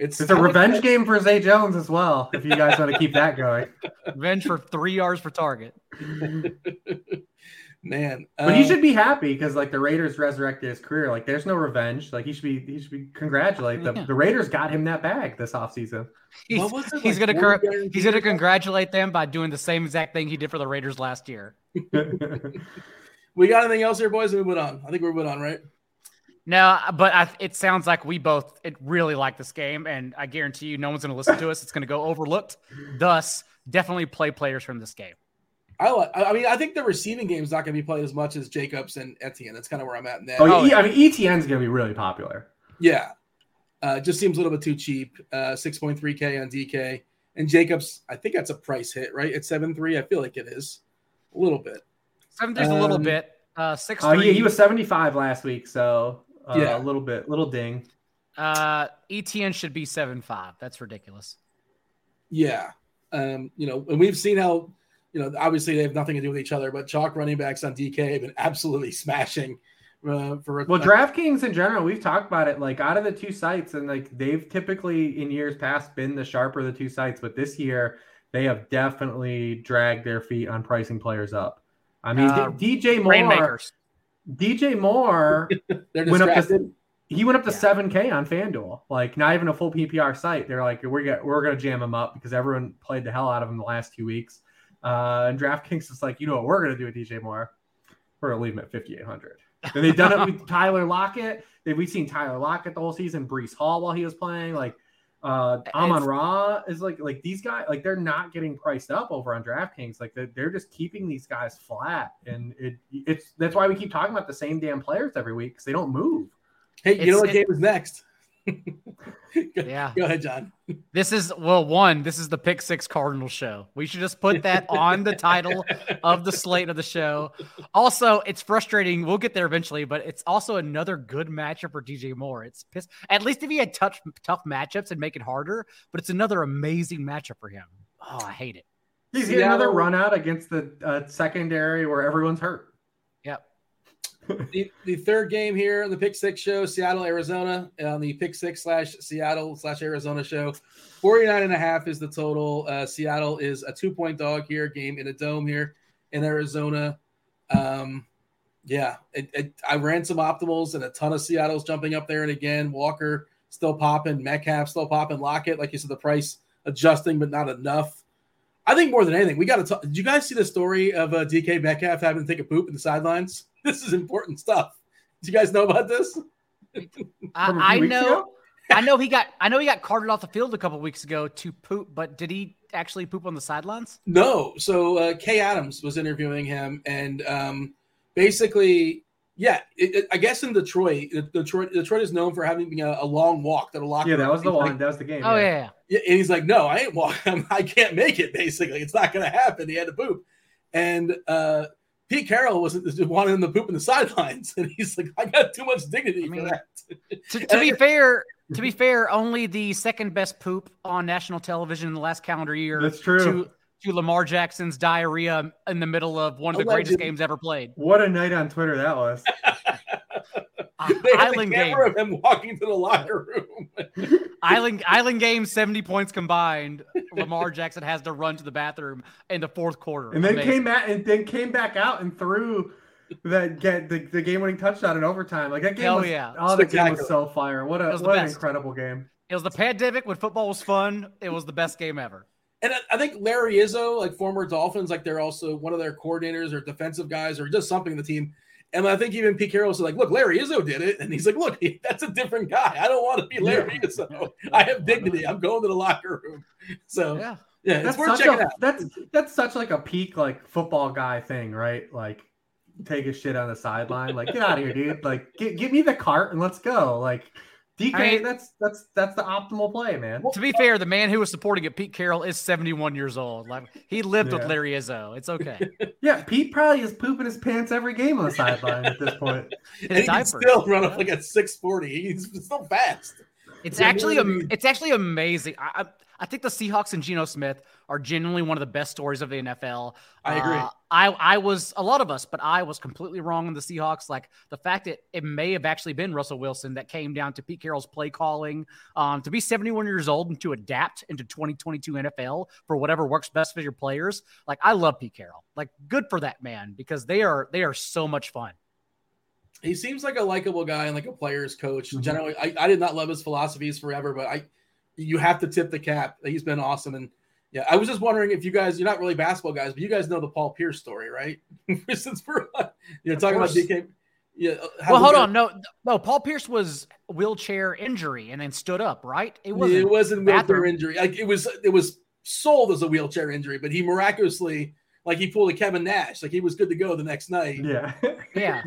It's, it's a revenge game for Zay Jones as well. If you guys want to keep that going, revenge for three yards per target. Man, but he uh, should be happy because like the Raiders resurrected his career. Like there's no revenge. Like he should be he should be congratulate the, yeah. the Raiders got him that bag this offseason. He's, he's like gonna he's gonna congratulate them by doing the same exact thing he did for the Raiders last year. we got anything else here, boys? We move on. I think we're moving on, right? No, but I, it sounds like we both it really like this game, and I guarantee you, no one's going to listen to us. It's going to go overlooked. Thus, definitely play players from this game. I like. I mean, I think the receiving game is not going to be played as much as Jacobs and Etienne. That's kind of where I'm at. Now. Oh, yeah. I mean, Etienne's going to be really popular. Yeah, uh, just seems a little bit too cheap. Uh, 6.3k on DK and Jacobs. I think that's a price hit, right? At seven three, I feel like it is a little bit. Seven three um, a little um, bit. Uh, six. Oh yeah, he was 75 last week, so uh, yeah, a little bit, little ding. Uh, Etienne should be seven five. That's ridiculous. Yeah, um, you know, and we've seen how, you know, obviously they have nothing to do with each other, but chalk running backs on DK have been absolutely smashing. Uh, for well, uh, DraftKings in general, we've talked about it. Like out of the two sites, and like they've typically in years past been the sharper of the two sites, but this year they have definitely dragged their feet on pricing players up. I mean, uh, DJ Moore. DJ Moore went up to he went up to seven K on FanDuel, like not even a full PPR site. They're like, we're get, we're gonna jam him up because everyone played the hell out of him the last two weeks. Uh, and DraftKings is like, you know what we're gonna do with DJ Moore? We're gonna leave him at fifty eight hundred. And they've done it with Tyler Lockett. We've seen Tyler Lockett the whole season, Breece Hall while he was playing. Like uh Amon Ra is like like these guys like they're not getting priced up over on DraftKings. Like they're, they're just keeping these guys flat, and it it's that's why we keep talking about the same damn players every week because they don't move. Hey, you it's, know what game is next? yeah. Go ahead, John. This is well, one, this is the Pick Six Cardinal show. We should just put that on the title of the slate of the show. Also, it's frustrating. We'll get there eventually, but it's also another good matchup for DJ Moore. It's piss. At least if he had tough tough matchups and make it harder, but it's another amazing matchup for him. Oh, I hate it. He's getting another run out against the uh, secondary where everyone's hurt the, the third game here on the Pick Six show, Seattle, Arizona, on the Pick Six slash Seattle slash Arizona show. 49 and a half is the total. Uh, Seattle is a two point dog here, game in a dome here in Arizona. Um, yeah, it, it, I ran some optimals and a ton of Seattle's jumping up there. And again, Walker still popping, Metcalf still popping, Lockett, like you said, the price adjusting, but not enough. I think more than anything, we got to talk. Did you guys see the story of uh, DK Metcalf having to take a poop in the sidelines? This is important stuff. Do you guys know about this? I, I know. I know he got. I know he got carted off the field a couple weeks ago to poop, but did he actually poop on the sidelines? No. So uh, Kay Adams was interviewing him, and um, basically, yeah, it, it, I guess in Detroit, Detroit, Detroit is known for having a, a long walk that a locker. Yeah, that was the one. Like, that was the game. Oh yeah. yeah. yeah. And he's like, "No, I ain't walking. I can't make it. Basically, it's not going to happen." He had to poop, and uh, Pete Carroll was wanting him to poop in the sidelines, and he's like, "I got too much dignity I mean, for that." to, to be fair, to be fair, only the second best poop on national television in the last calendar year. That's true. To, to Lamar Jackson's diarrhea in the middle of one of the greatest games ever played. What a night on Twitter that was. they Island the game of him walking to the locker room. Island Island game, seventy points combined. Lamar Jackson has to run to the bathroom in the fourth quarter, and then Amazing. came back and then came back out and threw that get the, the game winning touchdown in overtime. Like that game Hell was yeah. oh the game was so fire. What a what an incredible game. It was the pandemic when football was fun. It was the best game ever. And I think Larry Izzo, like former Dolphins, like they're also one of their coordinators or defensive guys or just something in the team. And I think even Pete Carroll said, like, look, Larry Izzo did it. And he's like, look, that's a different guy. I don't want to be Larry Izzo. I have dignity. I'm going to the locker room. So yeah, yeah that's worth checking a, out. That's that's such like a peak like football guy thing, right? Like take a shit on the sideline. Like, get out of here, dude. Like, get, give me the cart and let's go. Like, DK, I mean, that's that's that's the optimal play, man. To be fair, the man who was supporting it, Pete Carroll, is 71 years old. Like he lived yeah. with Larry Izzo. It's okay. yeah, Pete probably is pooping his pants every game on the sideline at this point. and he can still run up like at 640. He's still fast. It's actually it's actually amazing. I, I think the Seahawks and Geno Smith are genuinely one of the best stories of the NFL. I agree. Uh, I I was a lot of us, but I was completely wrong on the Seahawks. Like the fact that it may have actually been Russell Wilson that came down to Pete Carroll's play calling. Um, to be 71 years old and to adapt into 2022 NFL for whatever works best for your players. Like I love Pete Carroll. Like good for that man because they are they are so much fun he seems like a likable guy and like a player's coach. Mm-hmm. Generally, I, I did not love his philosophies forever, but I you have to tip the cap. He's been awesome. And yeah, I was just wondering if you guys, you're not really basketball guys, but you guys know the Paul Pierce story, right? Since we're you know talking about DK. Yeah. Uh, well, hold on. No, no. Paul Pierce was wheelchair injury and then stood up, right? It wasn't. It wasn't wheelchair injury. Like it was. It was sold as a wheelchair injury, but he miraculously, like he pulled a Kevin Nash, like he was good to go the next night. Yeah. yeah.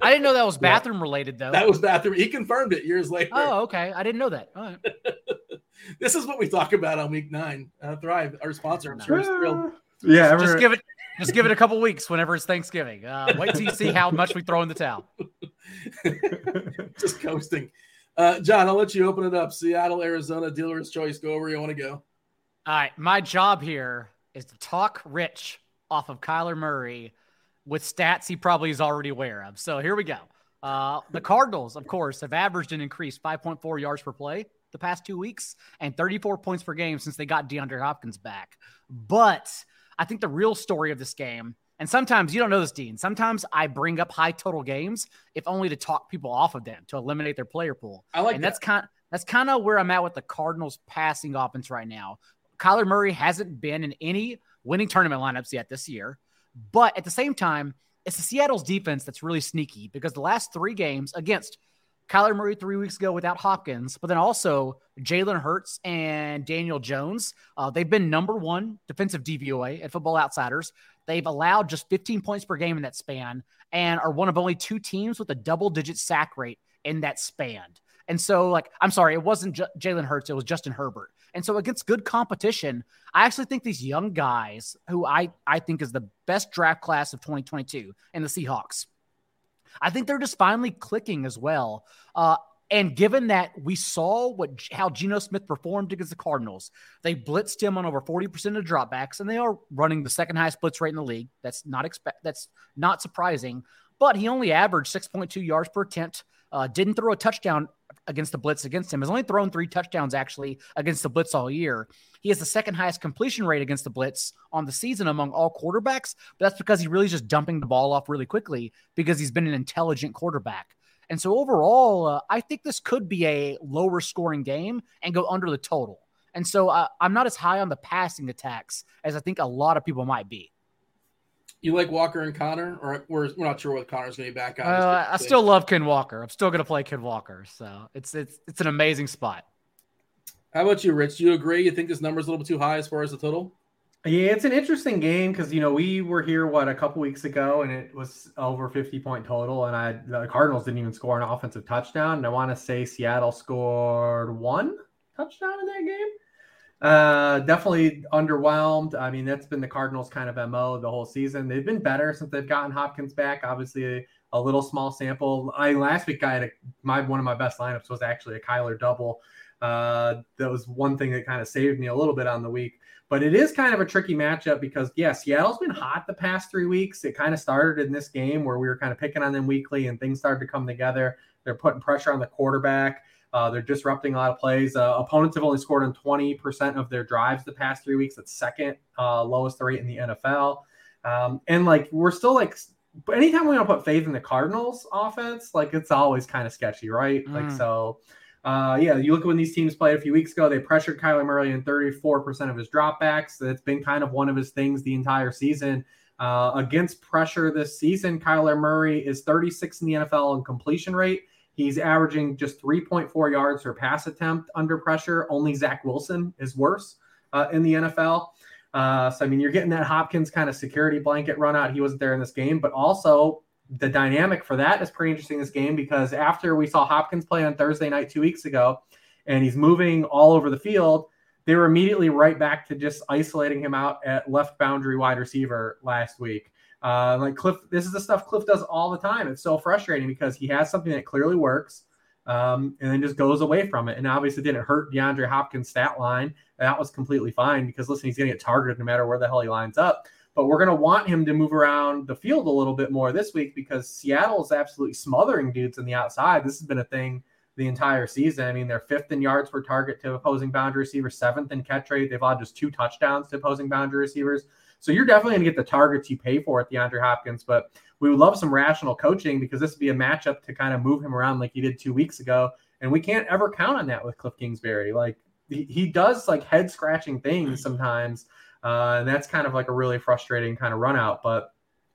I didn't know that was bathroom yeah. related though. That was bathroom. He confirmed it years later. Oh, okay. I didn't know that. All right. this is what we talk about on week nine. Uh, Thrive, our sponsor, I'm sure is thrilled. Yeah, just, just give it, just give it a couple weeks whenever it's Thanksgiving. Uh, wait till you see how much we throw in the towel. just coasting. Uh, John, I'll let you open it up. Seattle, Arizona, dealer's choice. Go where you want to go. All right, my job here is to talk Rich off of Kyler Murray with stats he probably is already aware of. So here we go. Uh, the Cardinals, of course, have averaged an increase 5.4 yards per play the past two weeks and 34 points per game since they got DeAndre Hopkins back. But I think the real story of this game, and sometimes you don't know this, Dean, sometimes I bring up high total games if only to talk people off of them to eliminate their player pool. I like and that. that's kind that's kind of where I'm at with the Cardinals passing offense right now. Kyler Murray hasn't been in any winning tournament lineups yet this year. But at the same time, it's the Seattle's defense that's really sneaky because the last three games against Kyler Murray three weeks ago without Hopkins, but then also Jalen Hurts and Daniel Jones. Uh, they've been number one defensive DVOA at Football Outsiders. They've allowed just 15 points per game in that span and are one of only two teams with a double digit sack rate in that span. And so, like, I'm sorry, it wasn't J- Jalen Hurts, it was Justin Herbert. And so, against good competition, I actually think these young guys, who I, I think is the best draft class of 2022, and the Seahawks, I think they're just finally clicking as well. Uh, and given that we saw what how Geno Smith performed against the Cardinals, they blitzed him on over 40% of dropbacks, and they are running the second highest blitz rate in the league. That's not expect that's not surprising. But he only averaged 6.2 yards per attempt. Uh, didn't throw a touchdown against the blitz against him. Has only thrown three touchdowns actually against the blitz all year. He has the second highest completion rate against the blitz on the season among all quarterbacks, but that's because he really just dumping the ball off really quickly because he's been an intelligent quarterback. And so overall, uh, I think this could be a lower scoring game and go under the total. And so uh, I'm not as high on the passing attacks as I think a lot of people might be. You like Walker and Conner, or we're, we're not sure what Conner's going to be back on. Uh, I still love Ken Walker. I'm still going to play Ken Walker. So it's it's it's an amazing spot. How about you, Rich? Do you agree? You think this number is a little bit too high as far as the total? Yeah, it's an interesting game because you know we were here what a couple weeks ago and it was over 50 point total, and I the Cardinals didn't even score an offensive touchdown. And I want to say Seattle scored one touchdown in that game. Uh, definitely underwhelmed. I mean, that's been the Cardinals' kind of mo the whole season. They've been better since they've gotten Hopkins back. Obviously, a, little small sample. I last week I had a, my one of my best lineups was actually a Kyler double. Uh, that was one thing that kind of saved me a little bit on the week. But it is kind of a tricky matchup because, yeah, Seattle's been hot the past three weeks. It kind of started in this game where we were kind of picking on them weekly and things started to come together. They're putting pressure on the quarterback. Uh, they're disrupting a lot of plays. Uh, opponents have only scored on 20% of their drives the past three weeks. That's second uh, lowest rate in the NFL. Um, and like, we're still like, anytime we want to put faith in the Cardinals offense, like it's always kind of sketchy, right? Mm. Like, so uh, yeah, you look at when these teams played a few weeks ago, they pressured Kyler Murray in 34% of his dropbacks. That's been kind of one of his things the entire season. Uh, against pressure this season, Kyler Murray is 36 in the NFL in completion rate. He's averaging just 3.4 yards per pass attempt under pressure. Only Zach Wilson is worse uh, in the NFL. Uh, so, I mean, you're getting that Hopkins kind of security blanket run out. He wasn't there in this game, but also the dynamic for that is pretty interesting this game because after we saw Hopkins play on Thursday night two weeks ago, and he's moving all over the field, they were immediately right back to just isolating him out at left boundary wide receiver last week. Uh, like Cliff, this is the stuff Cliff does all the time. It's so frustrating because he has something that clearly works, um, and then just goes away from it. And obviously, didn't hurt DeAndre Hopkins' stat line. That was completely fine because listen, he's going to get targeted no matter where the hell he lines up but we're going to want him to move around the field a little bit more this week because Seattle is absolutely smothering dudes on the outside. This has been a thing the entire season. I mean, they're fifth in yards per target to opposing boundary receivers, seventh in catch rate. They've allowed just two touchdowns to opposing boundary receivers. So you're definitely going to get the targets you pay for at DeAndre Hopkins. But we would love some rational coaching because this would be a matchup to kind of move him around like he did two weeks ago. And we can't ever count on that with Cliff Kingsbury. Like he, he does like head scratching things sometimes uh, and that's kind of like a really frustrating kind of run out. But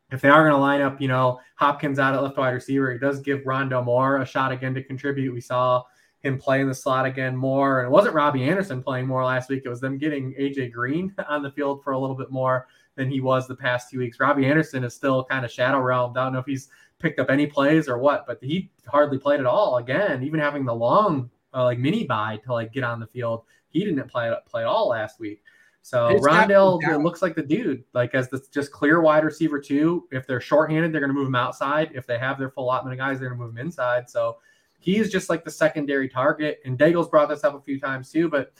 if they are going to line up, you know, Hopkins out at left wide receiver, it does give Rondale Moore a shot again to contribute. We saw him play in the slot again more. And it wasn't Robbie Anderson playing more last week. It was them getting AJ Green on the field for a little bit more than he was the past two weeks. Robbie Anderson is still kind of shadow realm. I don't know if he's picked up any plays or what, but he hardly played at all. Again, even having the long uh, like mini bye to like get on the field, he didn't play play at all last week. So it's Rondale looks like the dude, like as the just clear wide receiver too. If they're shorthanded, they're going to move him outside. If they have their full allotment of guys, they're going to move him inside. So he is just like the secondary target. And Daigle's brought this up a few times too, but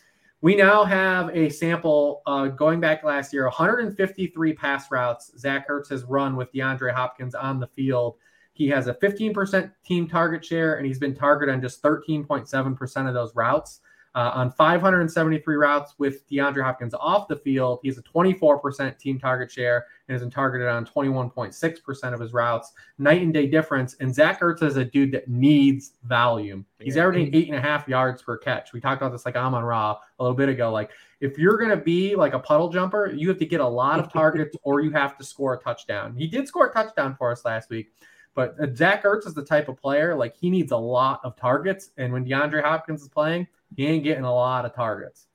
we now have a sample uh, going back last year 153 pass routes Zach Ertz has run with DeAndre Hopkins on the field. He has a 15% team target share, and he's been targeted on just 13.7% of those routes. Uh, on 573 routes with DeAndre Hopkins off the field, he has a 24% team target share and has been targeted on 21.6% of his routes. Night and day difference. And Zach Ertz is a dude that needs volume. He's averaging eight and a half yards per catch. We talked about this like Amon Ra a little bit ago. Like, if you're going to be like a puddle jumper, you have to get a lot of targets or you have to score a touchdown. He did score a touchdown for us last week. But uh, Zach Ertz is the type of player like he needs a lot of targets, and when DeAndre Hopkins is playing, he ain't getting a lot of targets.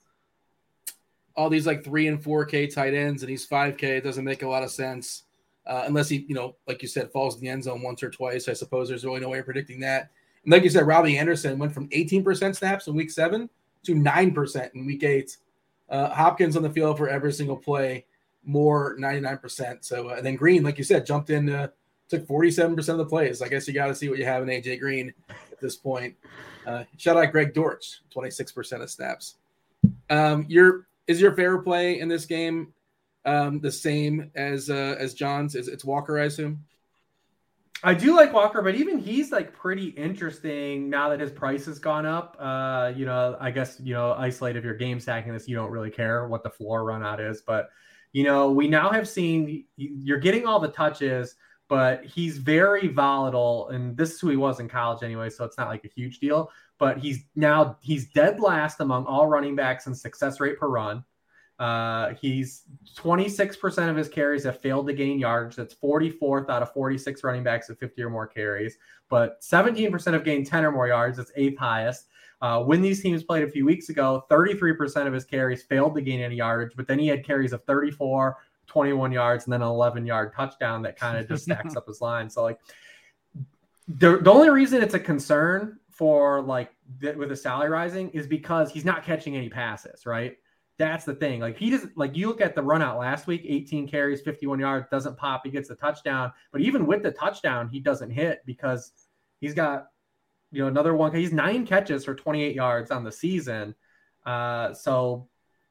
All these like three and four K tight ends, and he's five K. It doesn't make a lot of sense uh, unless he, you know, like you said, falls in the end zone once or twice. I suppose there's really no way of predicting that. And like you said, Robbie Anderson went from 18% snaps in week seven to 9% in week eight. Uh, Hopkins on the field for every single play, more 99%. So, uh, and then Green, like you said, jumped in, uh, took 47% of the plays. I guess you got to see what you have in AJ Green at this point. Uh, shout out Greg Dortch, 26% of snaps. Um, your is your fair play in this game um, the same as uh, as John's? Is it's Walker, I assume? I do like Walker, but even he's like pretty interesting now that his price has gone up. Uh, you know, I guess you know, isolate if you're game stacking this, you don't really care what the floor run out is, but you know, we now have seen you're getting all the touches but he's very volatile. And this is who he was in college anyway, so it's not like a huge deal. But he's now he's dead last among all running backs in success rate per run. Uh, he's 26% of his carries have failed to gain yards. That's 44th out of 46 running backs at 50 or more carries. But 17% have gained 10 or more yards. That's eighth highest. Uh, when these teams played a few weeks ago, 33% of his carries failed to gain any yardage, but then he had carries of 34, 21 yards, and then an 11 yard touchdown that kind of just stacks up his line. So, like, the, the only reason it's a concern for like th- with the salary rising is because he's not catching any passes, right? That's the thing. Like he doesn't like you look at the run out last week, 18 carries, 51 yards, doesn't pop. He gets the touchdown, but even with the touchdown, he doesn't hit because he's got you know another one. He's nine catches for 28 yards on the season. Uh, so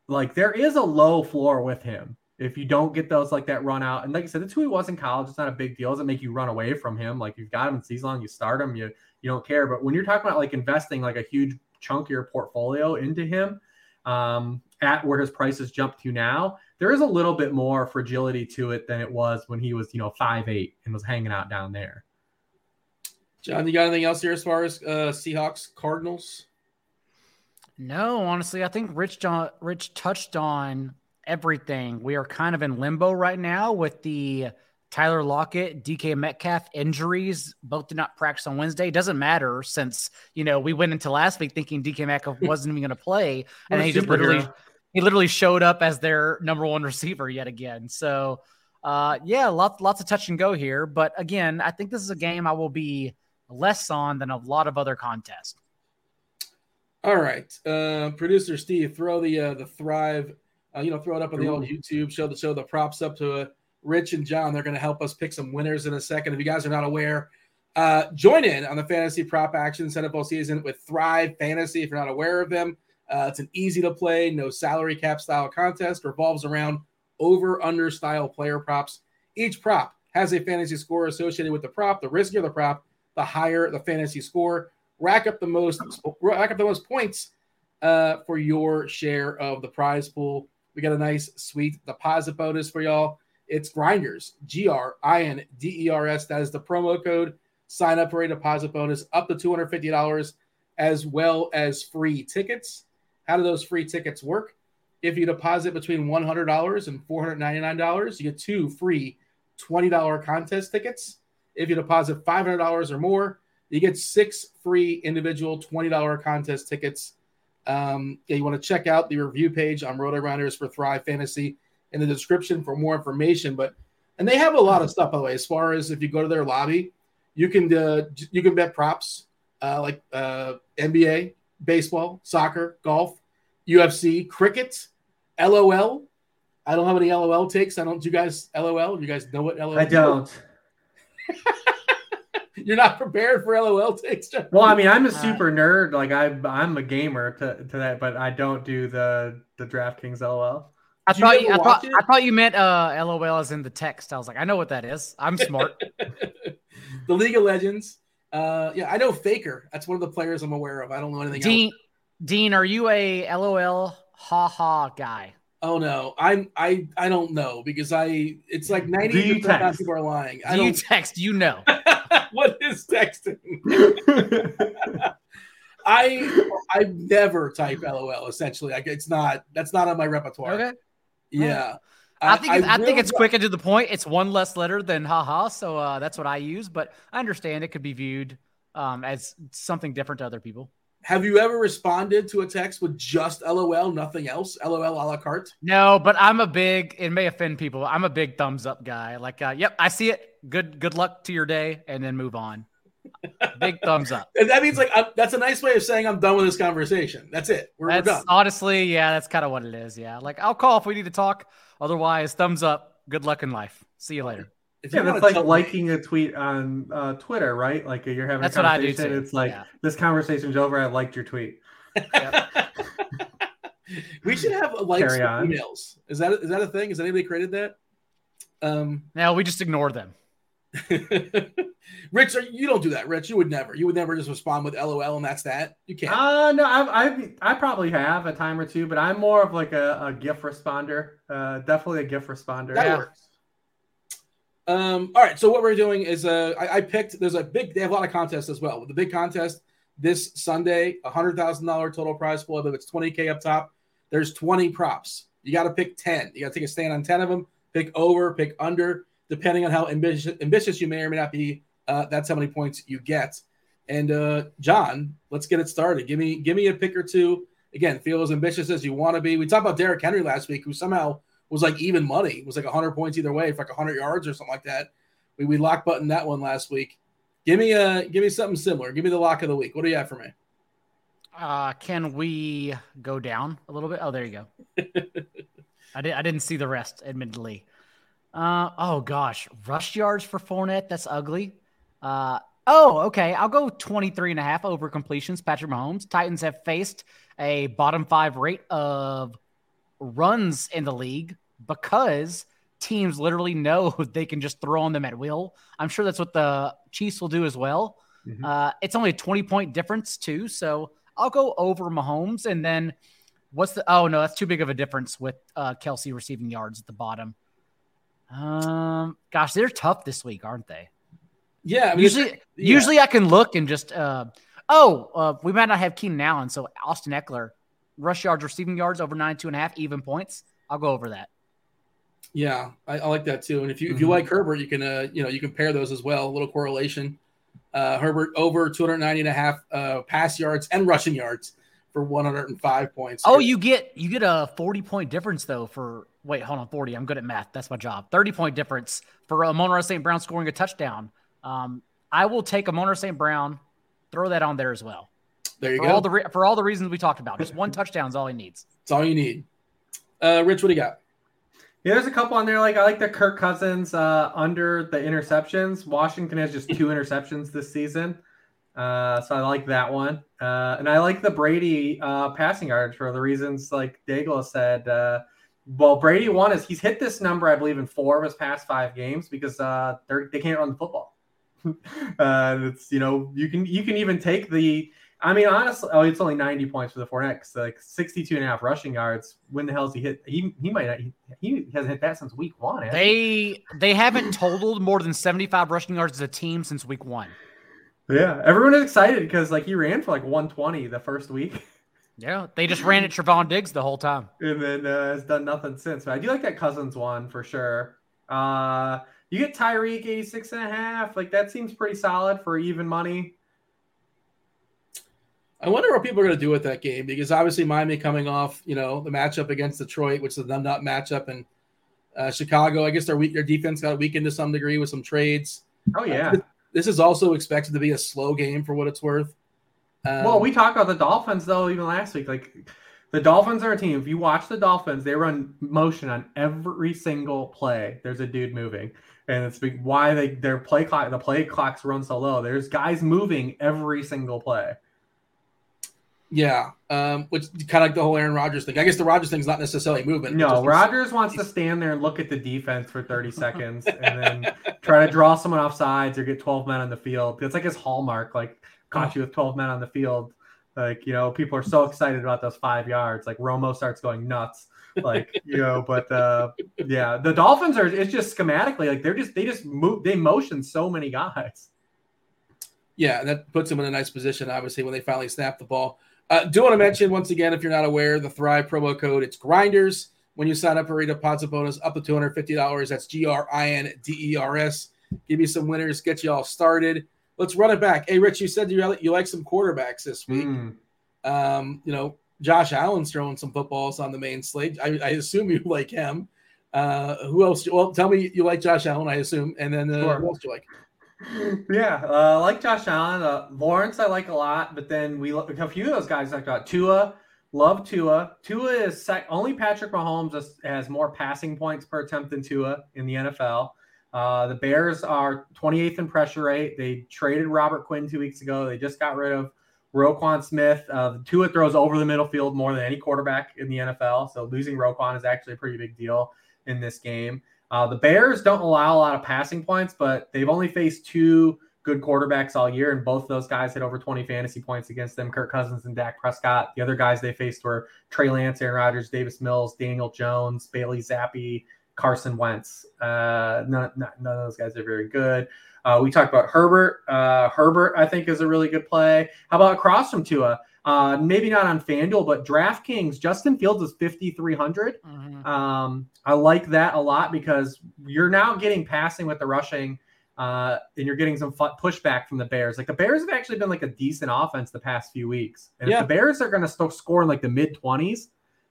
like there is a low floor with him. If you don't get those like that run out, and like I said, that's who he was in college. It's not a big deal. It doesn't make you run away from him. Like you've got him in season long, you start him, you you don't care. But when you're talking about like investing like a huge chunk of your portfolio into him, um, at where his prices jump to now, there is a little bit more fragility to it than it was when he was, you know, five eight and was hanging out down there. John, you got anything else here as far as uh, Seahawks Cardinals? No, honestly, I think Rich John, Rich touched on everything. We are kind of in limbo right now with the Tyler Lockett, DK Metcalf injuries. Both did not practice on Wednesday. Doesn't matter since you know we went into last week thinking DK Metcalf wasn't even going to play, and he just literally he literally showed up as their number one receiver yet again. So, uh, yeah, lots lots of touch and go here. But again, I think this is a game I will be less on than a lot of other contests. All right, uh, producer Steve, throw the uh, the Thrive, uh, you know, throw it up on the old YouTube. Show the show the props up to uh, Rich and John. They're going to help us pick some winners in a second. If you guys are not aware, uh, join in on the fantasy prop action NFL season with Thrive Fantasy. If you're not aware of them, uh, it's an easy to play, no salary cap style contest. Revolves around over under style player props. Each prop has a fantasy score associated with the prop. The riskier the prop, the higher the fantasy score. Rack up the most rack up the most points uh, for your share of the prize pool. We got a nice sweet deposit bonus for y'all. It's Grinders, G R I N D E R S. That is the promo code. Sign up for a deposit bonus up to $250 as well as free tickets. How do those free tickets work? If you deposit between $100 and $499, you get two free $20 contest tickets. If you deposit $500 or more, you get six free individual $20 contest tickets. Um, yeah, you want to check out the review page on RotoGrinders for Thrive Fantasy in the description for more information. But and they have a lot of stuff by the way. As far as if you go to their lobby, you can uh, you can bet props uh, like uh, NBA, baseball, soccer, golf, UFC, cricket, LOL. I don't have any LOL takes. I don't. Do you guys LOL? You guys know what LOL? I don't. You're not prepared for LOL takes. Jeff? Well, I mean, I'm a super nerd. Like I, I'm a gamer to, to that, but I don't do the the DraftKings LOL. I thought you, I thought, I thought you meant uh, LOL as in the text. I was like, I know what that is. I'm smart. the League of Legends. Uh, yeah, I know Faker. That's one of the players I'm aware of. I don't know anything Dean, else. Dean, are you a LOL ha ha guy? Oh no, I'm I I don't know because I it's like ninety percent of people are lying. Do I don't, you text? You know what is texting? I I never type LOL. Essentially, like it's not that's not on my repertoire. Okay. Yeah. I think I, I, I think it's quick and to the point. It's one less letter than haha, so uh, that's what I use. But I understand it could be viewed um, as something different to other people. Have you ever responded to a text with just LOL, nothing else? LOL a la carte? No, but I'm a big. It may offend people. I'm a big thumbs up guy. Like, uh, yep, I see it. Good, good luck to your day, and then move on. Big thumbs up. And that means like I'm, that's a nice way of saying I'm done with this conversation. That's it. We're, that's, we're done. Honestly, yeah, that's kind of what it is. Yeah, like I'll call if we need to talk. Otherwise, thumbs up. Good luck in life. See you later. If yeah, that's like liking me. a tweet on uh, Twitter, right? Like you're having that's a conversation. What I do too. It's like yeah. this conversation's over. I liked your tweet. we should have likes emails. Is that is that a thing? Has anybody created that? Um, no, we just ignore them. Rich, you don't do that, Rich. You would never. You would never just respond with LOL and that's that. You can't. Uh no, I I, I probably have a time or two, but I'm more of like a, a GIF responder. Uh, definitely a GIF responder. That yeah. works. Um, all right. So what we're doing is uh I, I, picked there's a big they have a lot of contests as well. The big contest this Sunday, a hundred thousand dollar total prize pool. I believe it's 20k up top. There's 20 props. You got to pick 10. You got to take a stand on 10 of them, pick over, pick under, depending on how ambitious, ambitious you may or may not be. Uh, that's how many points you get. And uh, John, let's get it started. Give me give me a pick or two. Again, feel as ambitious as you want to be. We talked about Derrick Henry last week, who somehow was like even money. It was like 100 points either way for like 100 yards or something like that. We, we lock button that one last week. Give me a give me something similar. Give me the lock of the week. What do you have for me? Uh, can we go down a little bit? Oh, there you go. I did I didn't see the rest, admittedly. Uh, oh gosh, rush yards for Fournette. That's ugly. Uh, oh, okay. I'll go 23 and a half over completions. Patrick Mahomes. Titans have faced a bottom five rate of runs in the league because teams literally know they can just throw on them at will. I'm sure that's what the Chiefs will do as well. Mm-hmm. Uh, it's only a 20 point difference, too. So I'll go over Mahomes. And then what's the, oh, no, that's too big of a difference with uh, Kelce receiving yards at the bottom. Um, gosh, they're tough this week, aren't they? Yeah. I mean, usually, yeah. usually I can look and just, uh, oh, uh, we might not have Keenan Allen. So Austin Ekeler, rush yards, receiving yards over nine, two and a half, even points. I'll go over that. Yeah, I, I, like that too. And if you if you mm-hmm. like Herbert, you can uh, you know you can pair those as well. A little correlation. Uh, Herbert over 290 and a half uh, pass yards and rushing yards for 105 points. Oh, you get you get a 40 point difference though for wait, hold on, 40. I'm good at math. That's my job. 30 point difference for Amon-Ra St. Brown scoring a touchdown. Um, I will take Amon-Ra St. Brown, throw that on there as well. There you for go. All the re- for all the reasons we talked about. Just one touchdown is all he needs. It's all you need. Uh, Rich, what do you got? Yeah, there's a couple on there. Like I like the Kirk Cousins uh, under the interceptions. Washington has just two interceptions this season, uh, so I like that one. Uh, and I like the Brady uh, passing yards for the reasons like Daigle said. Uh, well, Brady one is he's hit this number I believe in four of his past five games because uh, they they can't run the football. it's you know you can you can even take the I mean, honestly, oh, it's only 90 points for the Fournette. like 62 and a half rushing yards. When the hell has he hit? He he might not, he, he hasn't hit that since week one. They they haven't totaled more than 75 rushing yards as a team since week one. Yeah, everyone is excited because like he ran for like 120 the first week. Yeah, they just ran at Trevon Diggs the whole time, and then uh, has done nothing since. But I do like that Cousins one for sure. Uh, you get Tyreek 86 and a half. Like that seems pretty solid for even money. I wonder what people are going to do with that game because obviously Miami coming off, you know, the matchup against Detroit, which is a nut matchup, and uh, Chicago. I guess their weak, their defense got weakened to some degree with some trades. Oh yeah, uh, this is also expected to be a slow game for what it's worth. Um, well, we talked about the Dolphins though even last week. Like the Dolphins are a team. If you watch the Dolphins, they run motion on every single play. There's a dude moving, and it's why they their play clock the play clocks run so low. There's guys moving every single play. Yeah, um, which kind of like the whole Aaron Rodgers thing. I guess the Rodgers thing is not necessarily movement. No, Rodgers wants to stand there and look at the defense for 30 seconds and then try to draw someone off sides or get 12 men on the field. It's like his hallmark, like caught you with 12 men on the field. Like, you know, people are so excited about those five yards. Like Romo starts going nuts. Like, you know, but uh yeah, the Dolphins are it's just schematically like they're just they just move they motion so many guys. Yeah, that puts them in a nice position, obviously, when they finally snap the ball. Uh, do want to mention once again, if you're not aware, the Thrive promo code it's Grinders when you sign up for a deposit bonus up to two hundred fifty dollars. That's G R I N D E R S. Give you some winners, get you all started. Let's run it back. Hey, Rich, you said you you like some quarterbacks this week. Mm. Um, you know, Josh Allen's throwing some footballs on the main slate. I, I assume you like him. Uh, who else? Well, tell me you like Josh Allen. I assume, and then uh, sure. who else do you like? Yeah, uh, like Josh Allen, uh, Lawrence I like a lot, but then we a few of those guys I got Tua, love Tua. Tua is sec- only Patrick Mahomes has, more passing points per attempt than Tua in the NFL. Uh, the Bears are 28th in pressure rate. They traded Robert Quinn two weeks ago. They just got rid of Roquan Smith. Uh, Tua throws over the middle field more than any quarterback in the NFL. So losing Roquan is actually a pretty big deal in this game. Uh, the Bears don't allow a lot of passing points, but they've only faced two good quarterbacks all year, and both of those guys hit over 20 fantasy points against them Kirk Cousins and Dak Prescott. The other guys they faced were Trey Lance, Aaron Rodgers, Davis Mills, Daniel Jones, Bailey Zappe, Carson Wentz. Uh, none, none, of those guys are very good. Uh, we talked about Herbert. Uh, Herbert, I think, is a really good play. How about across from Tua? Uh, maybe not on FanDuel, but DraftKings, Justin Fields is 5,300. Mm-hmm. Um, I like that a lot because you're now getting passing with the rushing, uh, and you're getting some pushback from the Bears. Like the Bears have actually been like a decent offense the past few weeks, and yeah. if the Bears are going to still score in like the mid 20s,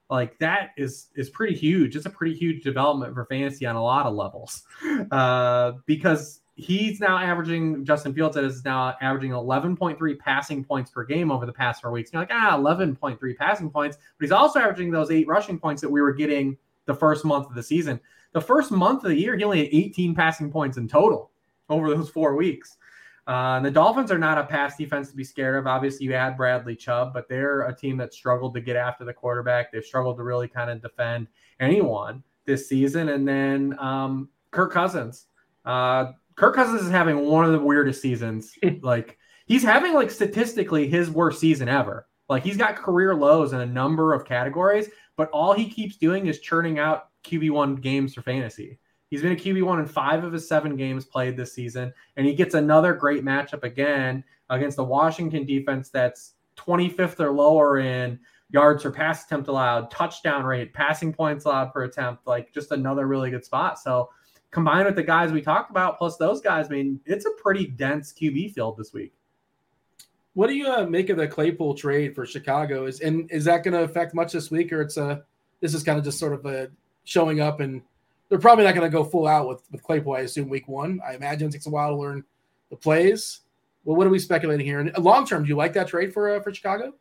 like that is is pretty huge. It's a pretty huge development for fantasy on a lot of levels, uh, because he's now averaging Justin Fields is now averaging 11.3 passing points per game over the past four weeks. You're like, ah, 11.3 passing points, but he's also averaging those eight rushing points that we were getting the first month of the season. The first month of the year, he only had 18 passing points in total over those four weeks. Uh, and the Dolphins are not a pass defense to be scared of. Obviously, you had Bradley Chubb, but they're a team that struggled to get after the quarterback. They've struggled to really kind of defend anyone this season. And then um, Kirk Cousins. Uh, Kirk Cousins is having one of the weirdest seasons. like he's having like statistically his worst season ever. Like he's got career lows in a number of categories, but all he keeps doing is churning out QB1 games for fantasy. He's been a QB1 in five of his seven games played this season, and he gets another great matchup again against the Washington defense that's 25th or lower in yards per pass attempt allowed, touchdown rate, passing points allowed per attempt, like just another really good spot. So combined with the guys we talked about, plus those guys, I mean, it's a pretty dense QB field this week. What do you uh, make of the Claypool trade for Chicago? Is and is that going to affect much this week, or it's a this is kind of just sort of a showing up, and they're probably not going to go full out with with Claypool. I assume week one. I imagine it takes a while to learn the plays. Well, what are we speculating here? And long term, do you like that trade for uh, for Chicago?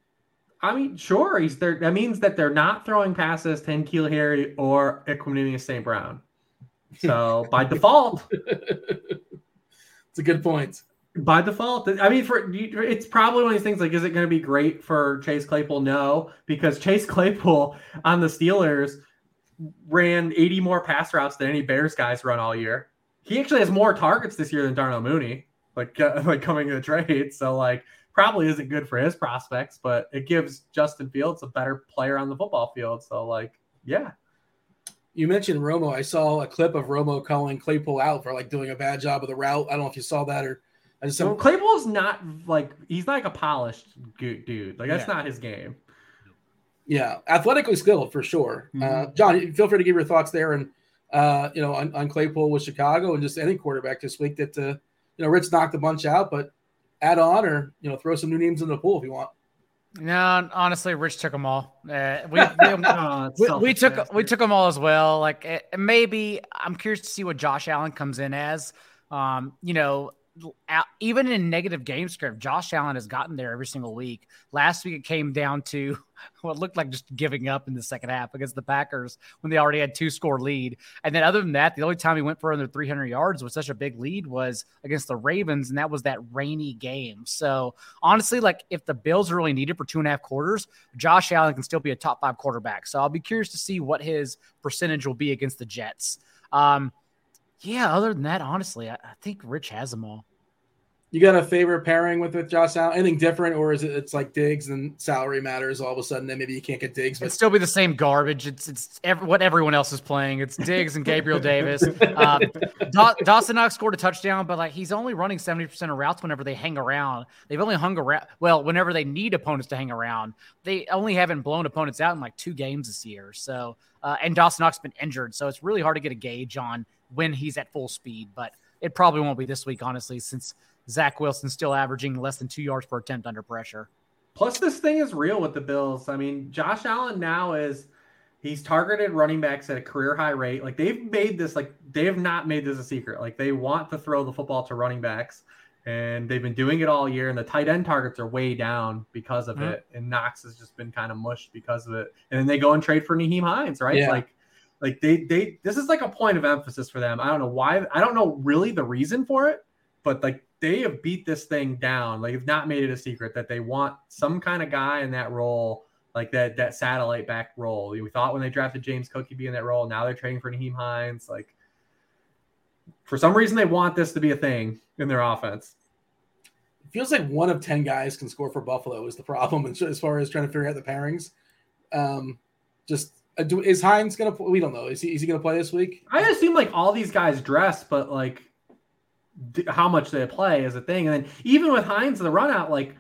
I mean, sure. He's there. That means that they're not throwing passes to N'Keal Harry or Equanimeous St. Brown. So by default, it's a good point. By default, I mean, for it's probably one of these things. Like, is it going to be great for Chase Claypool? No, because Chase Claypool on the Steelers ran 80 more pass routes than any Bears guys run all year. He actually has more targets this year than Darnell Mooney, like uh, like coming to the trade. So like probably isn't good for his prospects, but it gives Justin Fields a better player on the football field. So like, yeah, you mentioned Romo. I saw a clip of Romo calling Claypool out for like doing a bad job of the route. I don't know if you saw that or. I just well, Claypool's not like he's not like a polished dude. Like that's yeah. not his game. Yeah, athletically skilled for sure. Uh, mm-hmm. Uh, John, feel free to give your thoughts there and uh, you know on, on, Claypool with Chicago and just any quarterback this week that uh, you know Rich knocked a bunch out, but add on or you know throw some new names in the pool if you want. No, honestly, Rich took them all. Uh, we, we, oh, we, we took we took them all as well. Like uh, maybe I'm curious to see what Josh Allen comes in as. Um, you know, even in negative game script, Josh Allen has gotten there every single week. Last week it came down to what looked like just giving up in the second half against the Packers when they already had two score lead. And then other than that, the only time he went for under 300 yards with such a big lead was against the Ravens, and that was that rainy game. So honestly, like if the Bills are really needed for two and a half quarters, Josh Allen can still be a top five quarterback. So I'll be curious to see what his percentage will be against the Jets. Um, yeah, other than that, honestly, I, I think Rich has them all. You got a favorite pairing with with Josh Allen? Anything different, or is it it's like Diggs and salary matters all of a sudden? Then maybe you can't get Diggs, but it'd still be the same garbage. It's it's every, what everyone else is playing. It's Diggs and Gabriel Davis. Um, da- Dawson Knox scored a touchdown, but like he's only running seventy percent of routes whenever they hang around. They've only hung around. Well, whenever they need opponents to hang around, they only haven't blown opponents out in like two games this year. So, uh, and Dawson Knox has been injured, so it's really hard to get a gauge on when he's at full speed. But it probably won't be this week, honestly, since Zach Wilson's still averaging less than two yards per attempt under pressure. Plus, this thing is real with the Bills. I mean, Josh Allen now is he's targeted running backs at a career high rate. Like they've made this like they have not made this a secret. Like they want to throw the football to running backs, and they've been doing it all year. And the tight end targets are way down because of mm-hmm. it. And Knox has just been kind of mushed because of it. And then they go and trade for Nyheim Hines, right? Yeah. Like like they they this is like a point of emphasis for them. I don't know why. I don't know really the reason for it, but like they have beat this thing down. Like they've not made it a secret that they want some kind of guy in that role, like that that satellite back role. We thought when they drafted James Cook he'd be in that role. Now they're trading for Nyheim Hines. Like for some reason they want this to be a thing in their offense. It feels like one of ten guys can score for Buffalo is the problem as far as trying to figure out the pairings. Um, just Uh, do, is Hines gonna? We don't know. Is he is he gonna play this week? I assume like all these guys dress, but like d- how much they play is a thing. And then even with Hines, the run out, like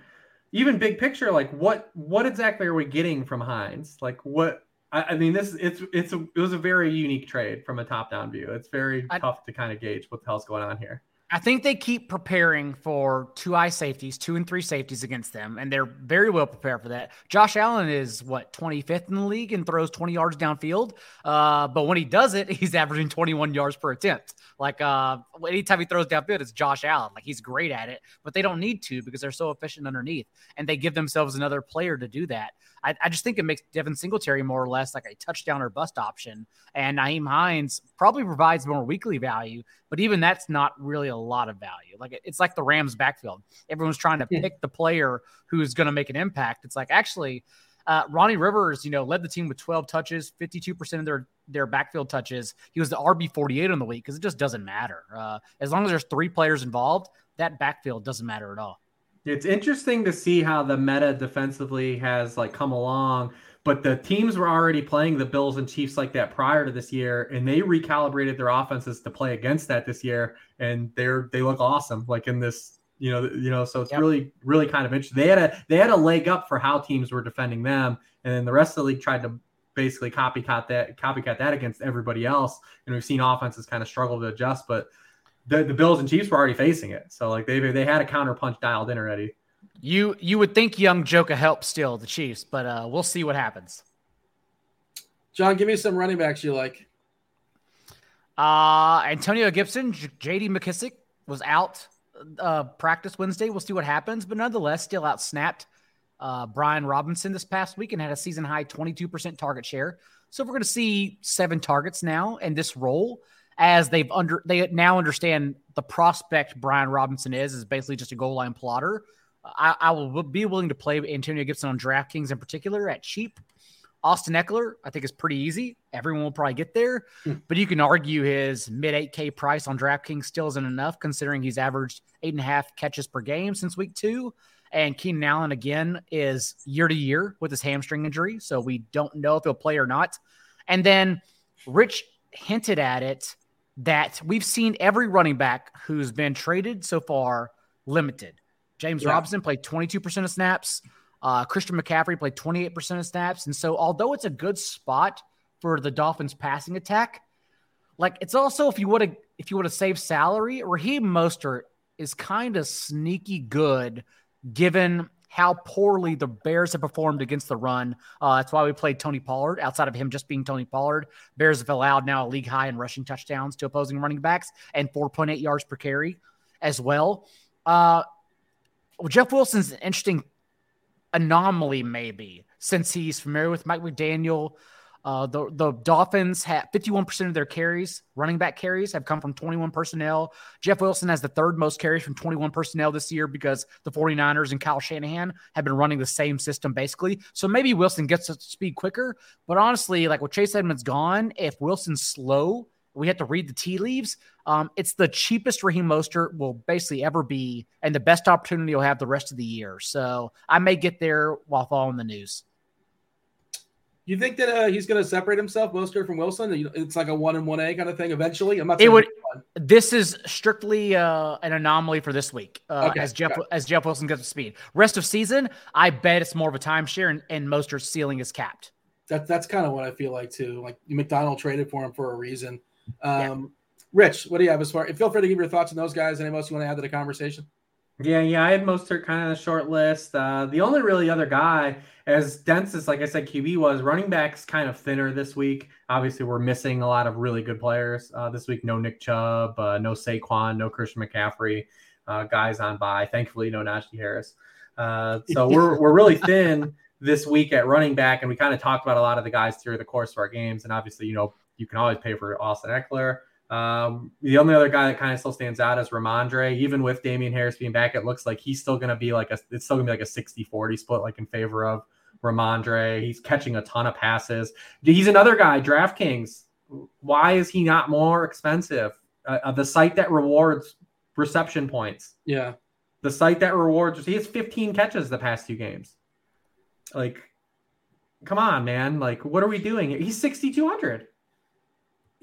even big picture, like what what exactly are we getting from Hines? Like what I, I mean, this it's it's a, it was a very unique trade from a top down view. It's very I, tough to kind of gauge what the hell's going on here. I think they keep preparing for two eye safeties, two and three safeties against them, and they're very well prepared for that. Josh Allen is what 25th in the league and throws 20 yards downfield. Uh, but when he does it, he's averaging 21 yards per attempt. Like uh, anytime he throws downfield, it's Josh Allen. Like he's great at it, but they don't need to because they're so efficient underneath, and they give themselves another player to do that. I, I just think it makes Devin Singletary more or less like a touchdown or bust option. And Nyheim Hines probably provides more weekly value, but even that's not really a lot of value. Like it's like the Rams backfield. Everyone's trying to pick the player who's going to make an impact. It's like actually, uh, Ronnie Rivers, you know, led the team with 12 touches, 52% of their their backfield touches. He was the RB 48 on the week because it just doesn't matter. Uh, as long as there's three players involved, that backfield doesn't matter at all. It's interesting to see how the meta defensively has like come along, but the teams were already playing the Bills and Chiefs like that prior to this year, and they recalibrated their offenses to play against that this year, and they're they look awesome like in this you know you know so it's yep. really really kind of interesting. They had a they had a leg up for how teams were defending them, and then the rest of the league tried to basically copycat that copycat that against everybody else, and we've seen offenses kind of struggle to adjust, but the, the Bills and Chiefs were already facing it. So like they they had a counter punch dialed in already. You you would think young Joka helps still the Chiefs, but uh, we'll see what happens. John, give me some running backs you like. Uh Antonio Gibson, J.D. McKissic was out uh, practice Wednesday. We'll see what happens, but nonetheless, still out snapped. Uh, Brian Robinson this past week and had a season high 22% target share. So we're going to see seven targets now in this role as they've under they now understand the prospect Brian Robinson is is basically just a goal line plotter. I, I will be willing to play Antonio Gibson on DraftKings in particular at cheap. Austin Ekeler, I think is pretty easy. Everyone will probably get there, hmm. but you can argue his mid 8K price on DraftKings still isn't enough considering he's averaged eight and a half catches per game since week two. And Keenan Allen, again, is year to year with his hamstring injury. So we don't know if he'll play or not. And then Rich hinted at it that we've seen every running back who's been traded so far limited. James yeah. Robinson played 22% of snaps. Uh, Christian McCaffrey played 28% of snaps. And so, although it's a good spot for the Dolphins passing attack, like it's also if you would have if you would have saved salary, Raheem Mostert is kind of sneaky good given how poorly the Bears have performed against the run. Uh, that's why we played Tony Pollard. Outside of him just being Tony Pollard, Bears have allowed now a league high in rushing touchdowns to opposing running backs and 4.8 yards per carry as well. Uh, well, Jeff Wilson's an interesting anomaly, maybe, since he's familiar with Mike McDaniel. Uh, the the Dolphins have 51% of their carries, running back carries, have come from 21 personnel. Jeff Wilson has the third most carries from 21 personnel this year because the 49ers and Kyle Shanahan have been running the same system basically. So maybe Wilson gets to speed quicker. But honestly, like with Chase Edmonds gone, if Wilson's slow, we have to read the tea leaves. Um, it's the cheapest Raheem Mostert will basically ever be, and the best opportunity he'll have the rest of the year. So I may get there while following the news. You think that uh, he's going to separate himself, Mostert from Wilson? It's like a one and one A kind of thing eventually. I'm not. It would. This is strictly uh, an anomaly for this week, uh, okay, as Jeff as Jeff Wilson gets to speed. Rest of season, I bet it's more of a timeshare, and, and Mostert's ceiling is capped. That that's kind of what I feel like too. Like McDonald traded for him for a reason. Um, yeah. Rich, what do you have as far? Feel free to give your thoughts on those guys. Anyone else you want to add to the conversation? Yeah, yeah, I had Mostert kind of the short list. Uh, the only really other guy, as dense as like I said, QB was running backs kind of thinner this week. Obviously, we're missing a lot of really good players uh, this week. No Nick Chubb, uh, no Saquon, no Christian McCaffrey. Uh, guys on bye. Thankfully, no Najee Harris. Uh, so we're we're really thin this week at running back, and we kind of talked about a lot of the guys through the course of our games. And obviously, you know, you can always pay for Austin Ekeler. Um, the only other guy that kind of still stands out is Rhamondre. Even with Damien Harris being back, it looks like he's still going to be like a, it's still going to be like a 60 40 split, like in favor of Rhamondre. He's catching a ton of passes. He's another guy, DraftKings. Why is he not more expensive? Uh, uh, the site that rewards reception points. Yeah. The site that rewards, he has 15 catches the past two games. Like, come on, man. Like, what are we doing? He's 6,200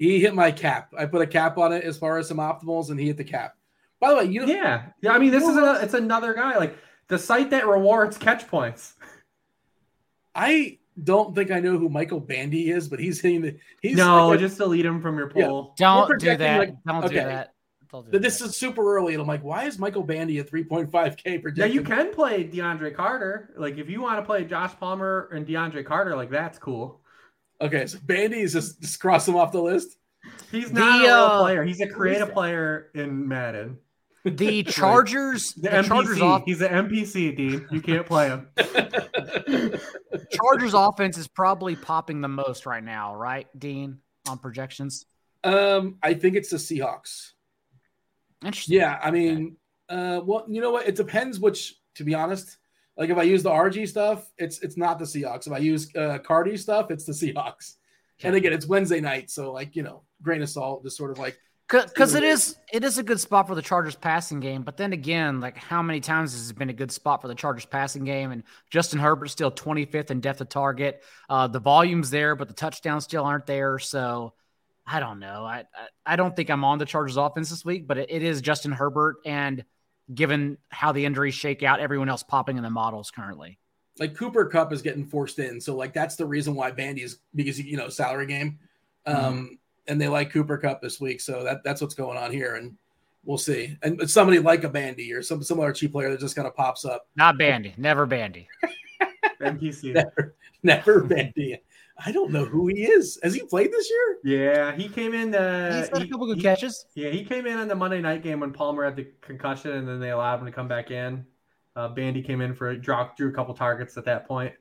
he hit my cap. I put a cap on it as far as some optimals, and he hit the cap. By the way, you yeah, yeah. I mean, this is a it's another guy like the site that rewards catch points. I don't think I know who Michael Bandy is, but he's hitting the. He's no, like a- just delete him from your pool. Don't do that. like- don't okay. do that. Don't do this that. is super early, and I'm like, why is Michael Bandy at 3.5k Yeah, projected? you can play DeAndre Carter. Like if you want to play Josh Palmer and DeAndre Carter, like that's cool. Okay, so Bandy is just, just cross him off the list. He's The, not a real uh, player. He's a creative that? player in Madden. The Chargers. The, the NPC. Chargers off. He's an NPC, Dean. You can't play him. Chargers offense is probably popping the most right now, right, Dean? On projections. um, I think it's the Seahawks. Interesting. Yeah, I mean, uh, well, you know what? It depends which. To be honest, like if I use the RG stuff, it's it's not the Seahawks. If I use uh, Cardi stuff, it's the Seahawks. And again, it's Wednesday night, so like you know, grain of salt, just sort of like because it is it is a good spot for the Chargers passing game. But then again, like how many times has it been a good spot for the Chargers passing game? And Justin Herbert's still 25th in depth of target. Uh, the volume's there, but the touchdowns still aren't there. So I don't know. I I, I don't think I'm on the Chargers offense this week, but it, it is Justin Herbert, and given how the injuries shake out, everyone else popping in the models currently. like Cooper Kupp is getting forced in. So like that's the reason why Bandy is because you know salary game, um, and they like Cooper Kupp this week. So that that's what's going on here, and we'll see. And somebody like a Bandy or some some other cheap player that just kind of pops up. Not Bandy, never Bandy. NPC. Never, never Bandy. I don't know who he is. Has he played this year? Yeah, he came in. Uh, He's had a he- couple good he- catches. Yeah, he came in on the Monday night game when Palmer had the concussion, and then they allowed him to come back in. Uh, Bandy came in for a drop, drew a couple targets at that point.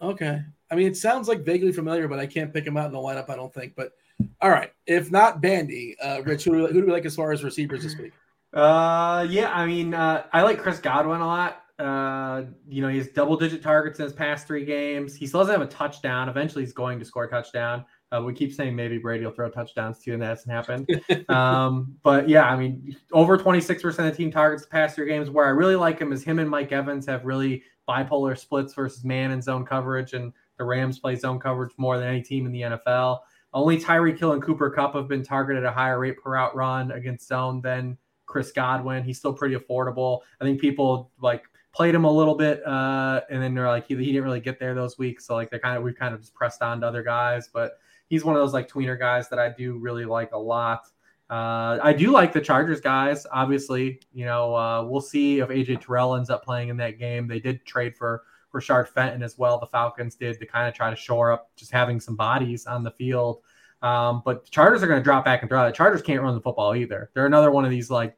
Okay. I mean, it sounds like vaguely familiar, but I can't pick him out in the lineup. I don't think. But all right, if not Bandy, uh, Rich, who, who do we like as far as receivers this week? Uh, yeah, I mean, uh, I like Chris Godwin a lot. Uh, you know, he has double digit targets in his past three games. He still doesn't have a touchdown. Eventually, he's going to score a touchdown. Uh, we keep saying maybe Brady will throw touchdowns too, and that hasn't happened. um, but yeah, I mean, over 26% of team targets the past three games. Where I really like him is him and Mike Evans have really bipolar splits versus man and zone coverage, and the Rams play zone coverage more than any team in the NFL. Only Tyreek Hill and Cooper Kupp have been targeted at a higher rate per out run against zone than Chris Godwin. He's still pretty affordable. I think people like played him a little bit, uh, and then they're like he, he didn't really get there those weeks. So like they're kind of we've kind of just pressed on to other guys, but he's one of those like tweener guys that I do really like a lot. Uh, I do like the Chargers guys. Obviously, you know uh, we'll see if AJ Terrell ends up playing in that game. They did trade for Rashard Fenton as well. The Falcons did to kind of try to shore up just having some bodies on the field. Um, but the Chargers are going to drop back and throw. The Chargers can't run the football either. They're another one of these like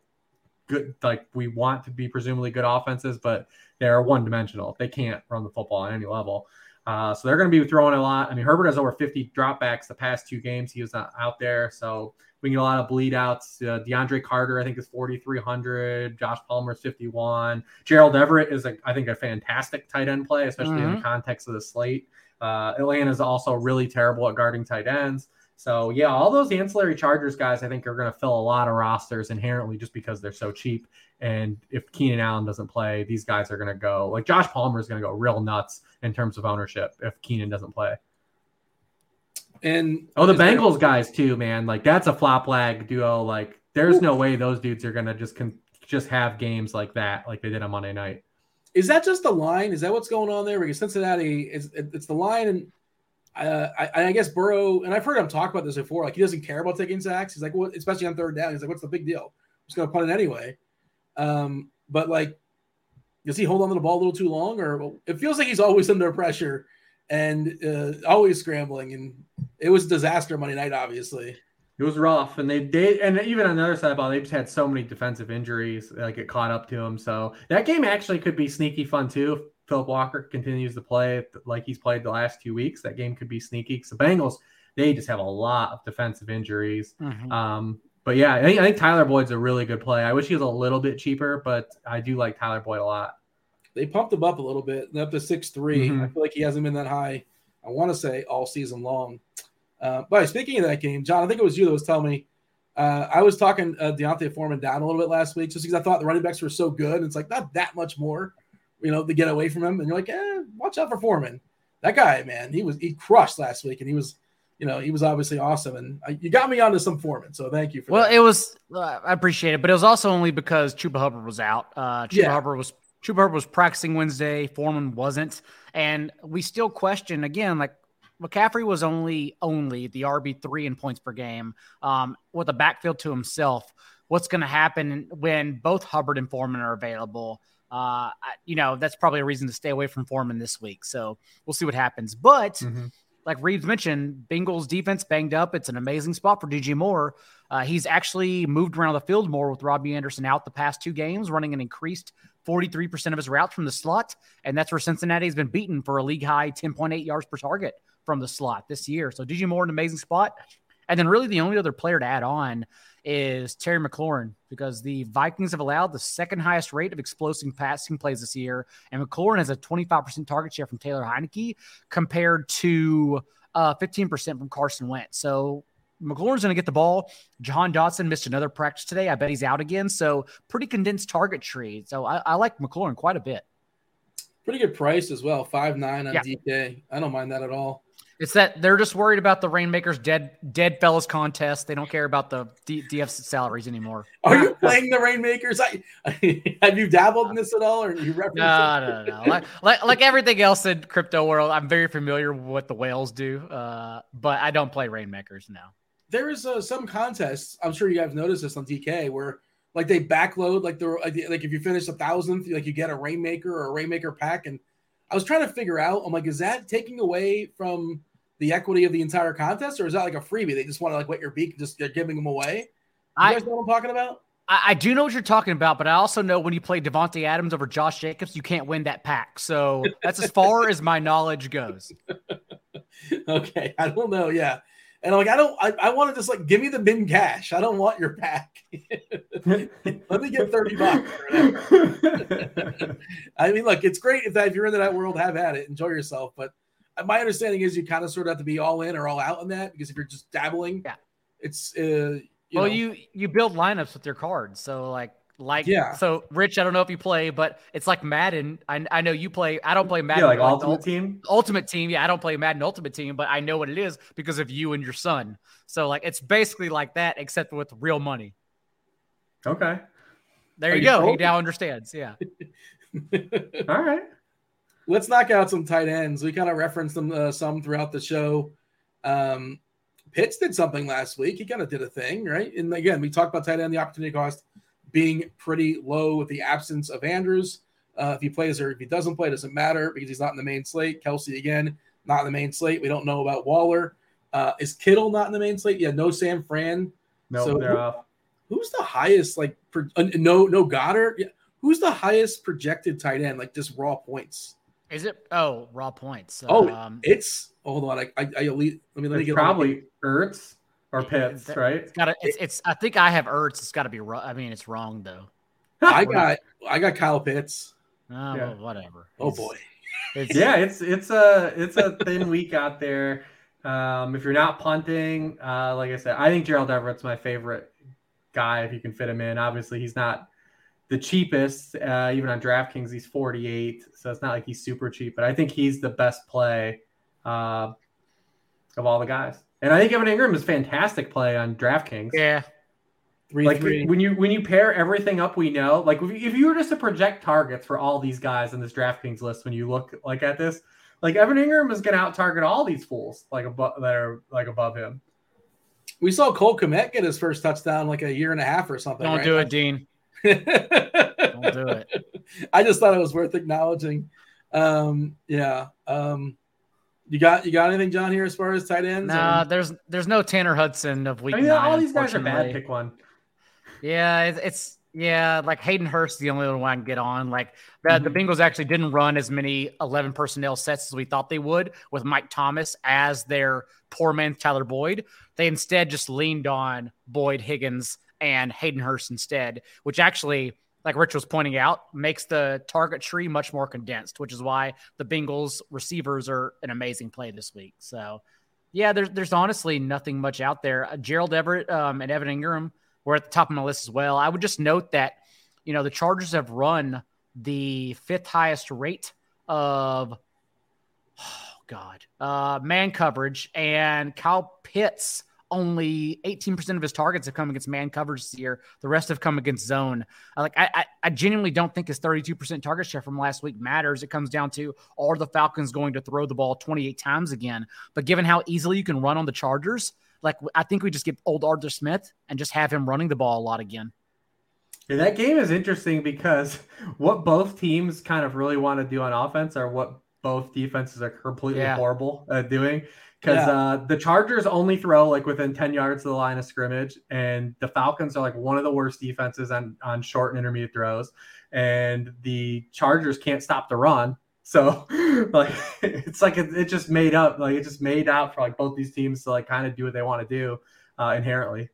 good, like we want to be presumably good offenses, but they're one dimensional. They can't run the football on any level. Uh, so they're going to be throwing a lot. I mean, Herbert has over 50 dropbacks the past two games. He was not out there. So we get a lot of bleed outs. Uh, DeAndre Carter, I think, is 4,300. Josh Palmer is 51. Gerald Everett is, a, I think, a fantastic tight end play, especially in the context of the slate. Uh, Atlanta is also really terrible at guarding tight ends. So yeah, all those ancillary Chargers guys, I think, are going to fill a lot of rosters inherently just because they're so cheap. And if Keenan Allen doesn't play, these guys are going to go like Josh Palmer is going to go real nuts in terms of ownership if Keenan doesn't play. And Oh, the is there- Bengals guys too, man. Like that's a flop lag duo. Like there's no way those dudes are going to just con- just have games like that, like they did on Monday night. Is that just the line? Is that what's going on there? Because Cincinnati is it's the line, and uh, I, I guess Burrow. And I've heard him talk about this before. Like he doesn't care about taking sacks. He's like, well, especially on third down. He's like, what's the big deal? I'm just gonna punt it anyway. Um, but like, does he hold on to the ball a little too long, or it feels like he's always under pressure and uh, always scrambling? And it was disaster Monday night, obviously. It was rough, and they did, and even on the other side of the ball, they just had so many defensive injuries, like it caught up to them. So that game actually could be sneaky fun too. If Philip Walker continues to play like he's played the last two weeks, that game could be sneaky. Because the Bengals, they just have a lot of defensive injuries. Mhm. Um, but yeah, I think, I think Tyler Boyd's a really good play. I wish he was a little bit cheaper, but I do like Tyler Boyd a lot. They pumped him up a little bit, up to six three. Mhm. I feel like he hasn't been that high. I want to say all season long. Uh, but speaking of that game, John, I think it was you that was telling me. Uh, I was talking uh, D'Onta Foreman down a little bit last week just because I thought the running backs were so good. And it's like not that much more, you know, to get away from him. And you're like, eh, watch out for Foreman. That guy, man, he was he crushed last week, and he was, you know, he was obviously awesome. And I, you got me onto some Foreman, so thank you for Well, that. it was. Uh, I appreciate it, but it was also only because Chuba Hubbard was out. Uh, Chuba Yeah. Hubbard was Chuba Hubbard was practicing Wednesday. Foreman wasn't, and we still question again. Like McCaffrey was only only the RB three in points per game, um, with a backfield to himself. What's going to happen when both Hubbard and Foreman are available? Uh, you know, that's probably a reason to stay away from Foreman this week. So we'll see what happens. But mm-hmm. like Reeves mentioned, Bengals defense banged up. It's an amazing spot for DJ Moore. Uh, he's actually moved around the field more with Robbie Anderson out the past two games, running an increased 43% of his routes from the slot. And that's where Cincinnati has been beaten for a league high 10.8 yards per target from the slot this year. So DJ Moore, an amazing spot. And then really the only other player to add on is Terry McLaurin because the Vikings have allowed the second highest rate of explosive passing plays this year. And McLaurin has a 25% target share from Taylor Heinicke compared to uh, 15% from Carson Wentz. So McLaurin's going to get the ball. Jahan Dotson missed another practice today. I bet he's out again. So pretty condensed target tree. So I, I like McLaurin quite a bit. Pretty good price as well. Five nine on yeah. DK. I don't mind that at all. It's that they're just worried about the Reignmakers dead dead fellas contest. They don't care about the D- DF salaries anymore. Are you playing the Reignmakers? I, have you dabbled in this at all, or you reference? No, no, no. like, like, like everything else in crypto world, I'm very familiar with what the whales do, uh, but I don't play Reignmakers now. There is uh, some contests. I'm sure you guys noticed this on DK where like they backload like the like if you finish a thousandth, like you get a Reignmaker or a Reignmaker pack, and I was trying to figure out. I'm like, is that taking away from the equity of the entire contest, or is that like a freebie? They just want to like wet your beak just they're giving them away. You I, guys know what I'm talking about? I, I, do know what you're talking about, but I also know when you play Davante Adams over Josh Jacobs, you can't win that pack. So that's as far as my knowledge goes. okay, I don't know. Yeah, and I'm like, I don't. I, I want to just like give me the bin cash. I don't want your pack. Let me get thirty bucks. I mean, look, it's great if that if you're into that world, have at it, enjoy yourself, but my understanding is you kind of sort of have to be all in or all out on that because if you're just dabbling, yeah, it's uh, you well, know. you you build lineups with your cards, so like like yeah. So Rich, I don't know if you play, but it's like Madden. I, I know you play. I don't play Madden. Yeah, like, like Ultimate Team. Ultimate Team. Yeah, I don't play Madden Ultimate Team, but I know what it is because of you and your son. So like it's basically like that, except with real money. Okay. There Are you, you go. He now understands. Yeah. All right let's knock out some tight ends. We kind of referenced them uh, some throughout the show. Um, Pitts did something last week. He kind of did a thing, right? And again, we talked about tight end, the opportunity cost being pretty low with the absence of Andrews. Uh, if he plays or if he doesn't play, doesn't matter because he's not in the main slate. Kelce again, not in the main slate. We don't know about Waller. Uh, is Kittle not in the main slate? Yeah, no Sam Fran. No, so they're who, off. Who's the highest? Like, per, uh, no, no Goedert. Yeah, who's the highest projected tight end? Like just raw points. Is it? Oh, raw points. Oh, um, it's hold on. I, I, I elite, let me let me get probably Ertz or Pitts, it, right? It's got to. It's, it's. I think I have Ertz. It's got to be. I mean, it's wrong though. I got. I got Kyle Pitts. Oh, yeah. well, whatever. Oh it's, boy. It's, yeah, it's it's a it's a thin week out there. Um, if you're not punting, uh, like I said, I think Gerald Everett's my favorite guy if you can fit him in. Obviously, he's not the cheapest, uh, even on DraftKings, he's 48. So it's not like he's super cheap, but I think he's the best play uh, of all the guys. And I think Evan Engram is fantastic play on DraftKings. Yeah. Three, like three. when you when you pair everything up, we know. Like if, if you were just to project targets for all these guys in this DraftKings list, when you look like at this, like Evan Engram is going to out target all these fools like above that are like above him. We saw Cole Kmet get his first touchdown like a year and a half or something. Don't right? do it, Dean. Don't do it. I just thought it was worth acknowledging. Um, yeah. Um, you got you got anything, John, here as far as tight ends? Nah, or? there's there's no Tanner Hudson of week I mean, nine. All these guys are bad. Pick one. Yeah, it's, it's yeah, like Hayden Hurst the only one I can get on. Like the, mm-hmm. the Bengals actually didn't run as many 11 personnel sets as we thought they would with Mike Thomas as their poor man Tyler Boyd. They instead just leaned on Boyd Higgins and Hayden Hurst instead, which actually, like Rich was pointing out, makes the target tree much more condensed, which is why the Bengals receivers are an amazing play this week. So, yeah, there's there's honestly nothing much out there. Uh, Gerald Everett um, and Evan Engram were at the top of my list as well. I would just note that you know the Chargers have run the fifth highest rate of oh God uh, man coverage, and Kyle Pitts only 18% of his targets have come against man coverage this year. The rest have come against zone. Like I, I, I genuinely don't think his 32% target share from last week matters. It comes down to are the Falcons going to throw the ball 28 times again? But given how easily you can run on the Chargers, like I think we just get old Arthur Smith and just have him running the ball a lot again. Yeah, that game is interesting because what both teams kind of really want to do on offense are what both defenses are completely yeah. horrible at doing because yeah. uh, the Chargers only throw like within 10 yards of the line of scrimmage, and the Falcons are like one of the worst defenses on, on short and intermediate throws. And the Chargers can't stop the run. So like it's like it, it just made up, like it just made out for like both these teams to like kind of do what they want to do uh, inherently.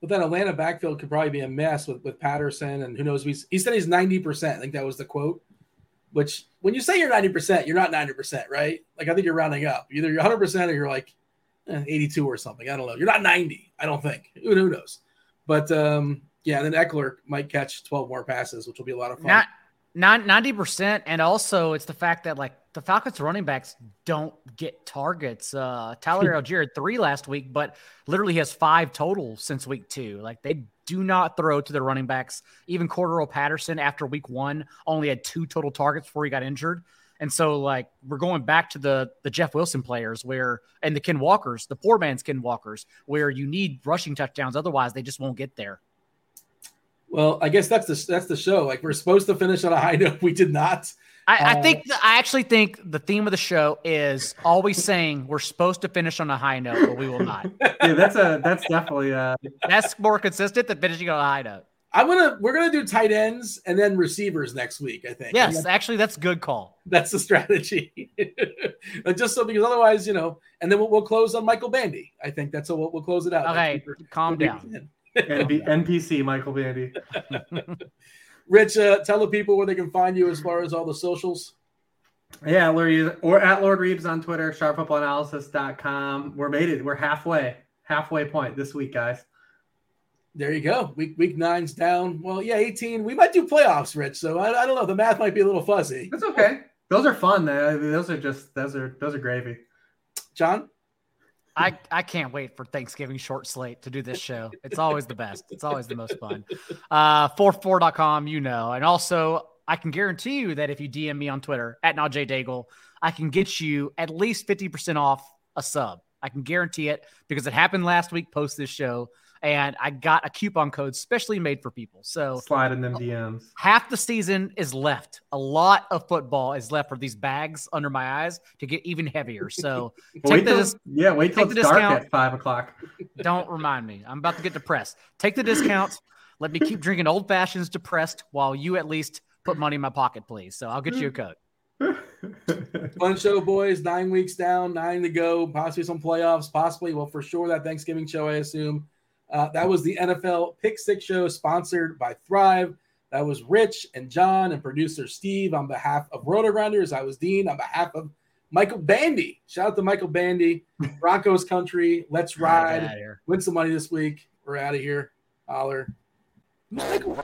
But then Atlanta backfield could probably be a mess with, with Patterson and who knows. He's, he said he's 90%. I think that was the quote which when you say you're 90%, you're not 90%, right? Like I think you're rounding up. Either you're 100% or you're like eh, 82 or something. I don't know. You're not 90, I don't think. Who, who knows? But um, yeah, then Ekeler might catch 12 more passes, which will be a lot of fun. Not 90%. And also, it's the fact that like the Falcons running backs don't get targets. Uh, Tyler Allgeier had three last week, but literally has five total since week two. Like they do not throw to their running backs. Even Cordarrelle Patterson after week one only had two total targets before he got injured. And so, like, we're going back to the the Jeff Wilson players where and the Ken Walkers, the poor man's Ken Walkers, where you need rushing touchdowns, otherwise they just won't get there. Well, I guess that's the that's the show. Like we're supposed to finish on a high note. We did not. I, I think uh, I actually think the theme of the show is always saying we're supposed to finish on a high note, but we will not. yeah, that's a that's definitely a that's more consistent than finishing on a high note. I'm gonna we're gonna do tight ends and then receivers next week. I think. Yes, actually, that's good call. That's the strategy. Just so because otherwise, you know, and then we'll, we'll close on Michael Bandy. I think that's what we'll, we'll close it out. Okay, calm down. NPC Michael Bandy. Rich, uh, tell the people where they can find you as far as all the socials. Yeah, Lord, or at Lord Reeves on Twitter, sharpfootballanalysis.com. We're made it. We're halfway, halfway point this week, guys. There you go. Week week nine's down. Well, yeah, 18. We might do playoffs, Rich. So I, I don't know. The math might be a little fuzzy. That's okay. Those are fun. Those are just those are those are gravy. John? I, I can't wait for Thanksgiving short slate to do this show. It's always the best. It's always the most fun. Uh, 4for4.com, you know. And also, I can guarantee you that if you DM me on Twitter at notJDaigle, I can get you at least 50% off a sub. I can guarantee it because it happened last week post this show and I got a coupon code specially made for people. So slide in them DMs. Half the season is left. A lot of football is left for these bags under my eyes to get even heavier. So wait till, yeah, wait till it's dark discount. at five o'clock. Don't remind me. I'm about to get depressed. Take the discount. Let me keep drinking old fashions depressed while you at least put money in my pocket, please. So I'll get you a code. Fun show, boys. Nine weeks down, nine to go. Possibly some playoffs. Possibly, well, for sure that Thanksgiving show, I assume. Uh, that was the NFL Pick Six Show sponsored by Thrive. That was Rich and John and producer Steve on behalf of RotoGrinders. I was Dean on behalf of Michael Bandy. Shout out to Michael Bandy, Broncos country. Let's ride. Win some money this week. We're out of here. Holler. Michael.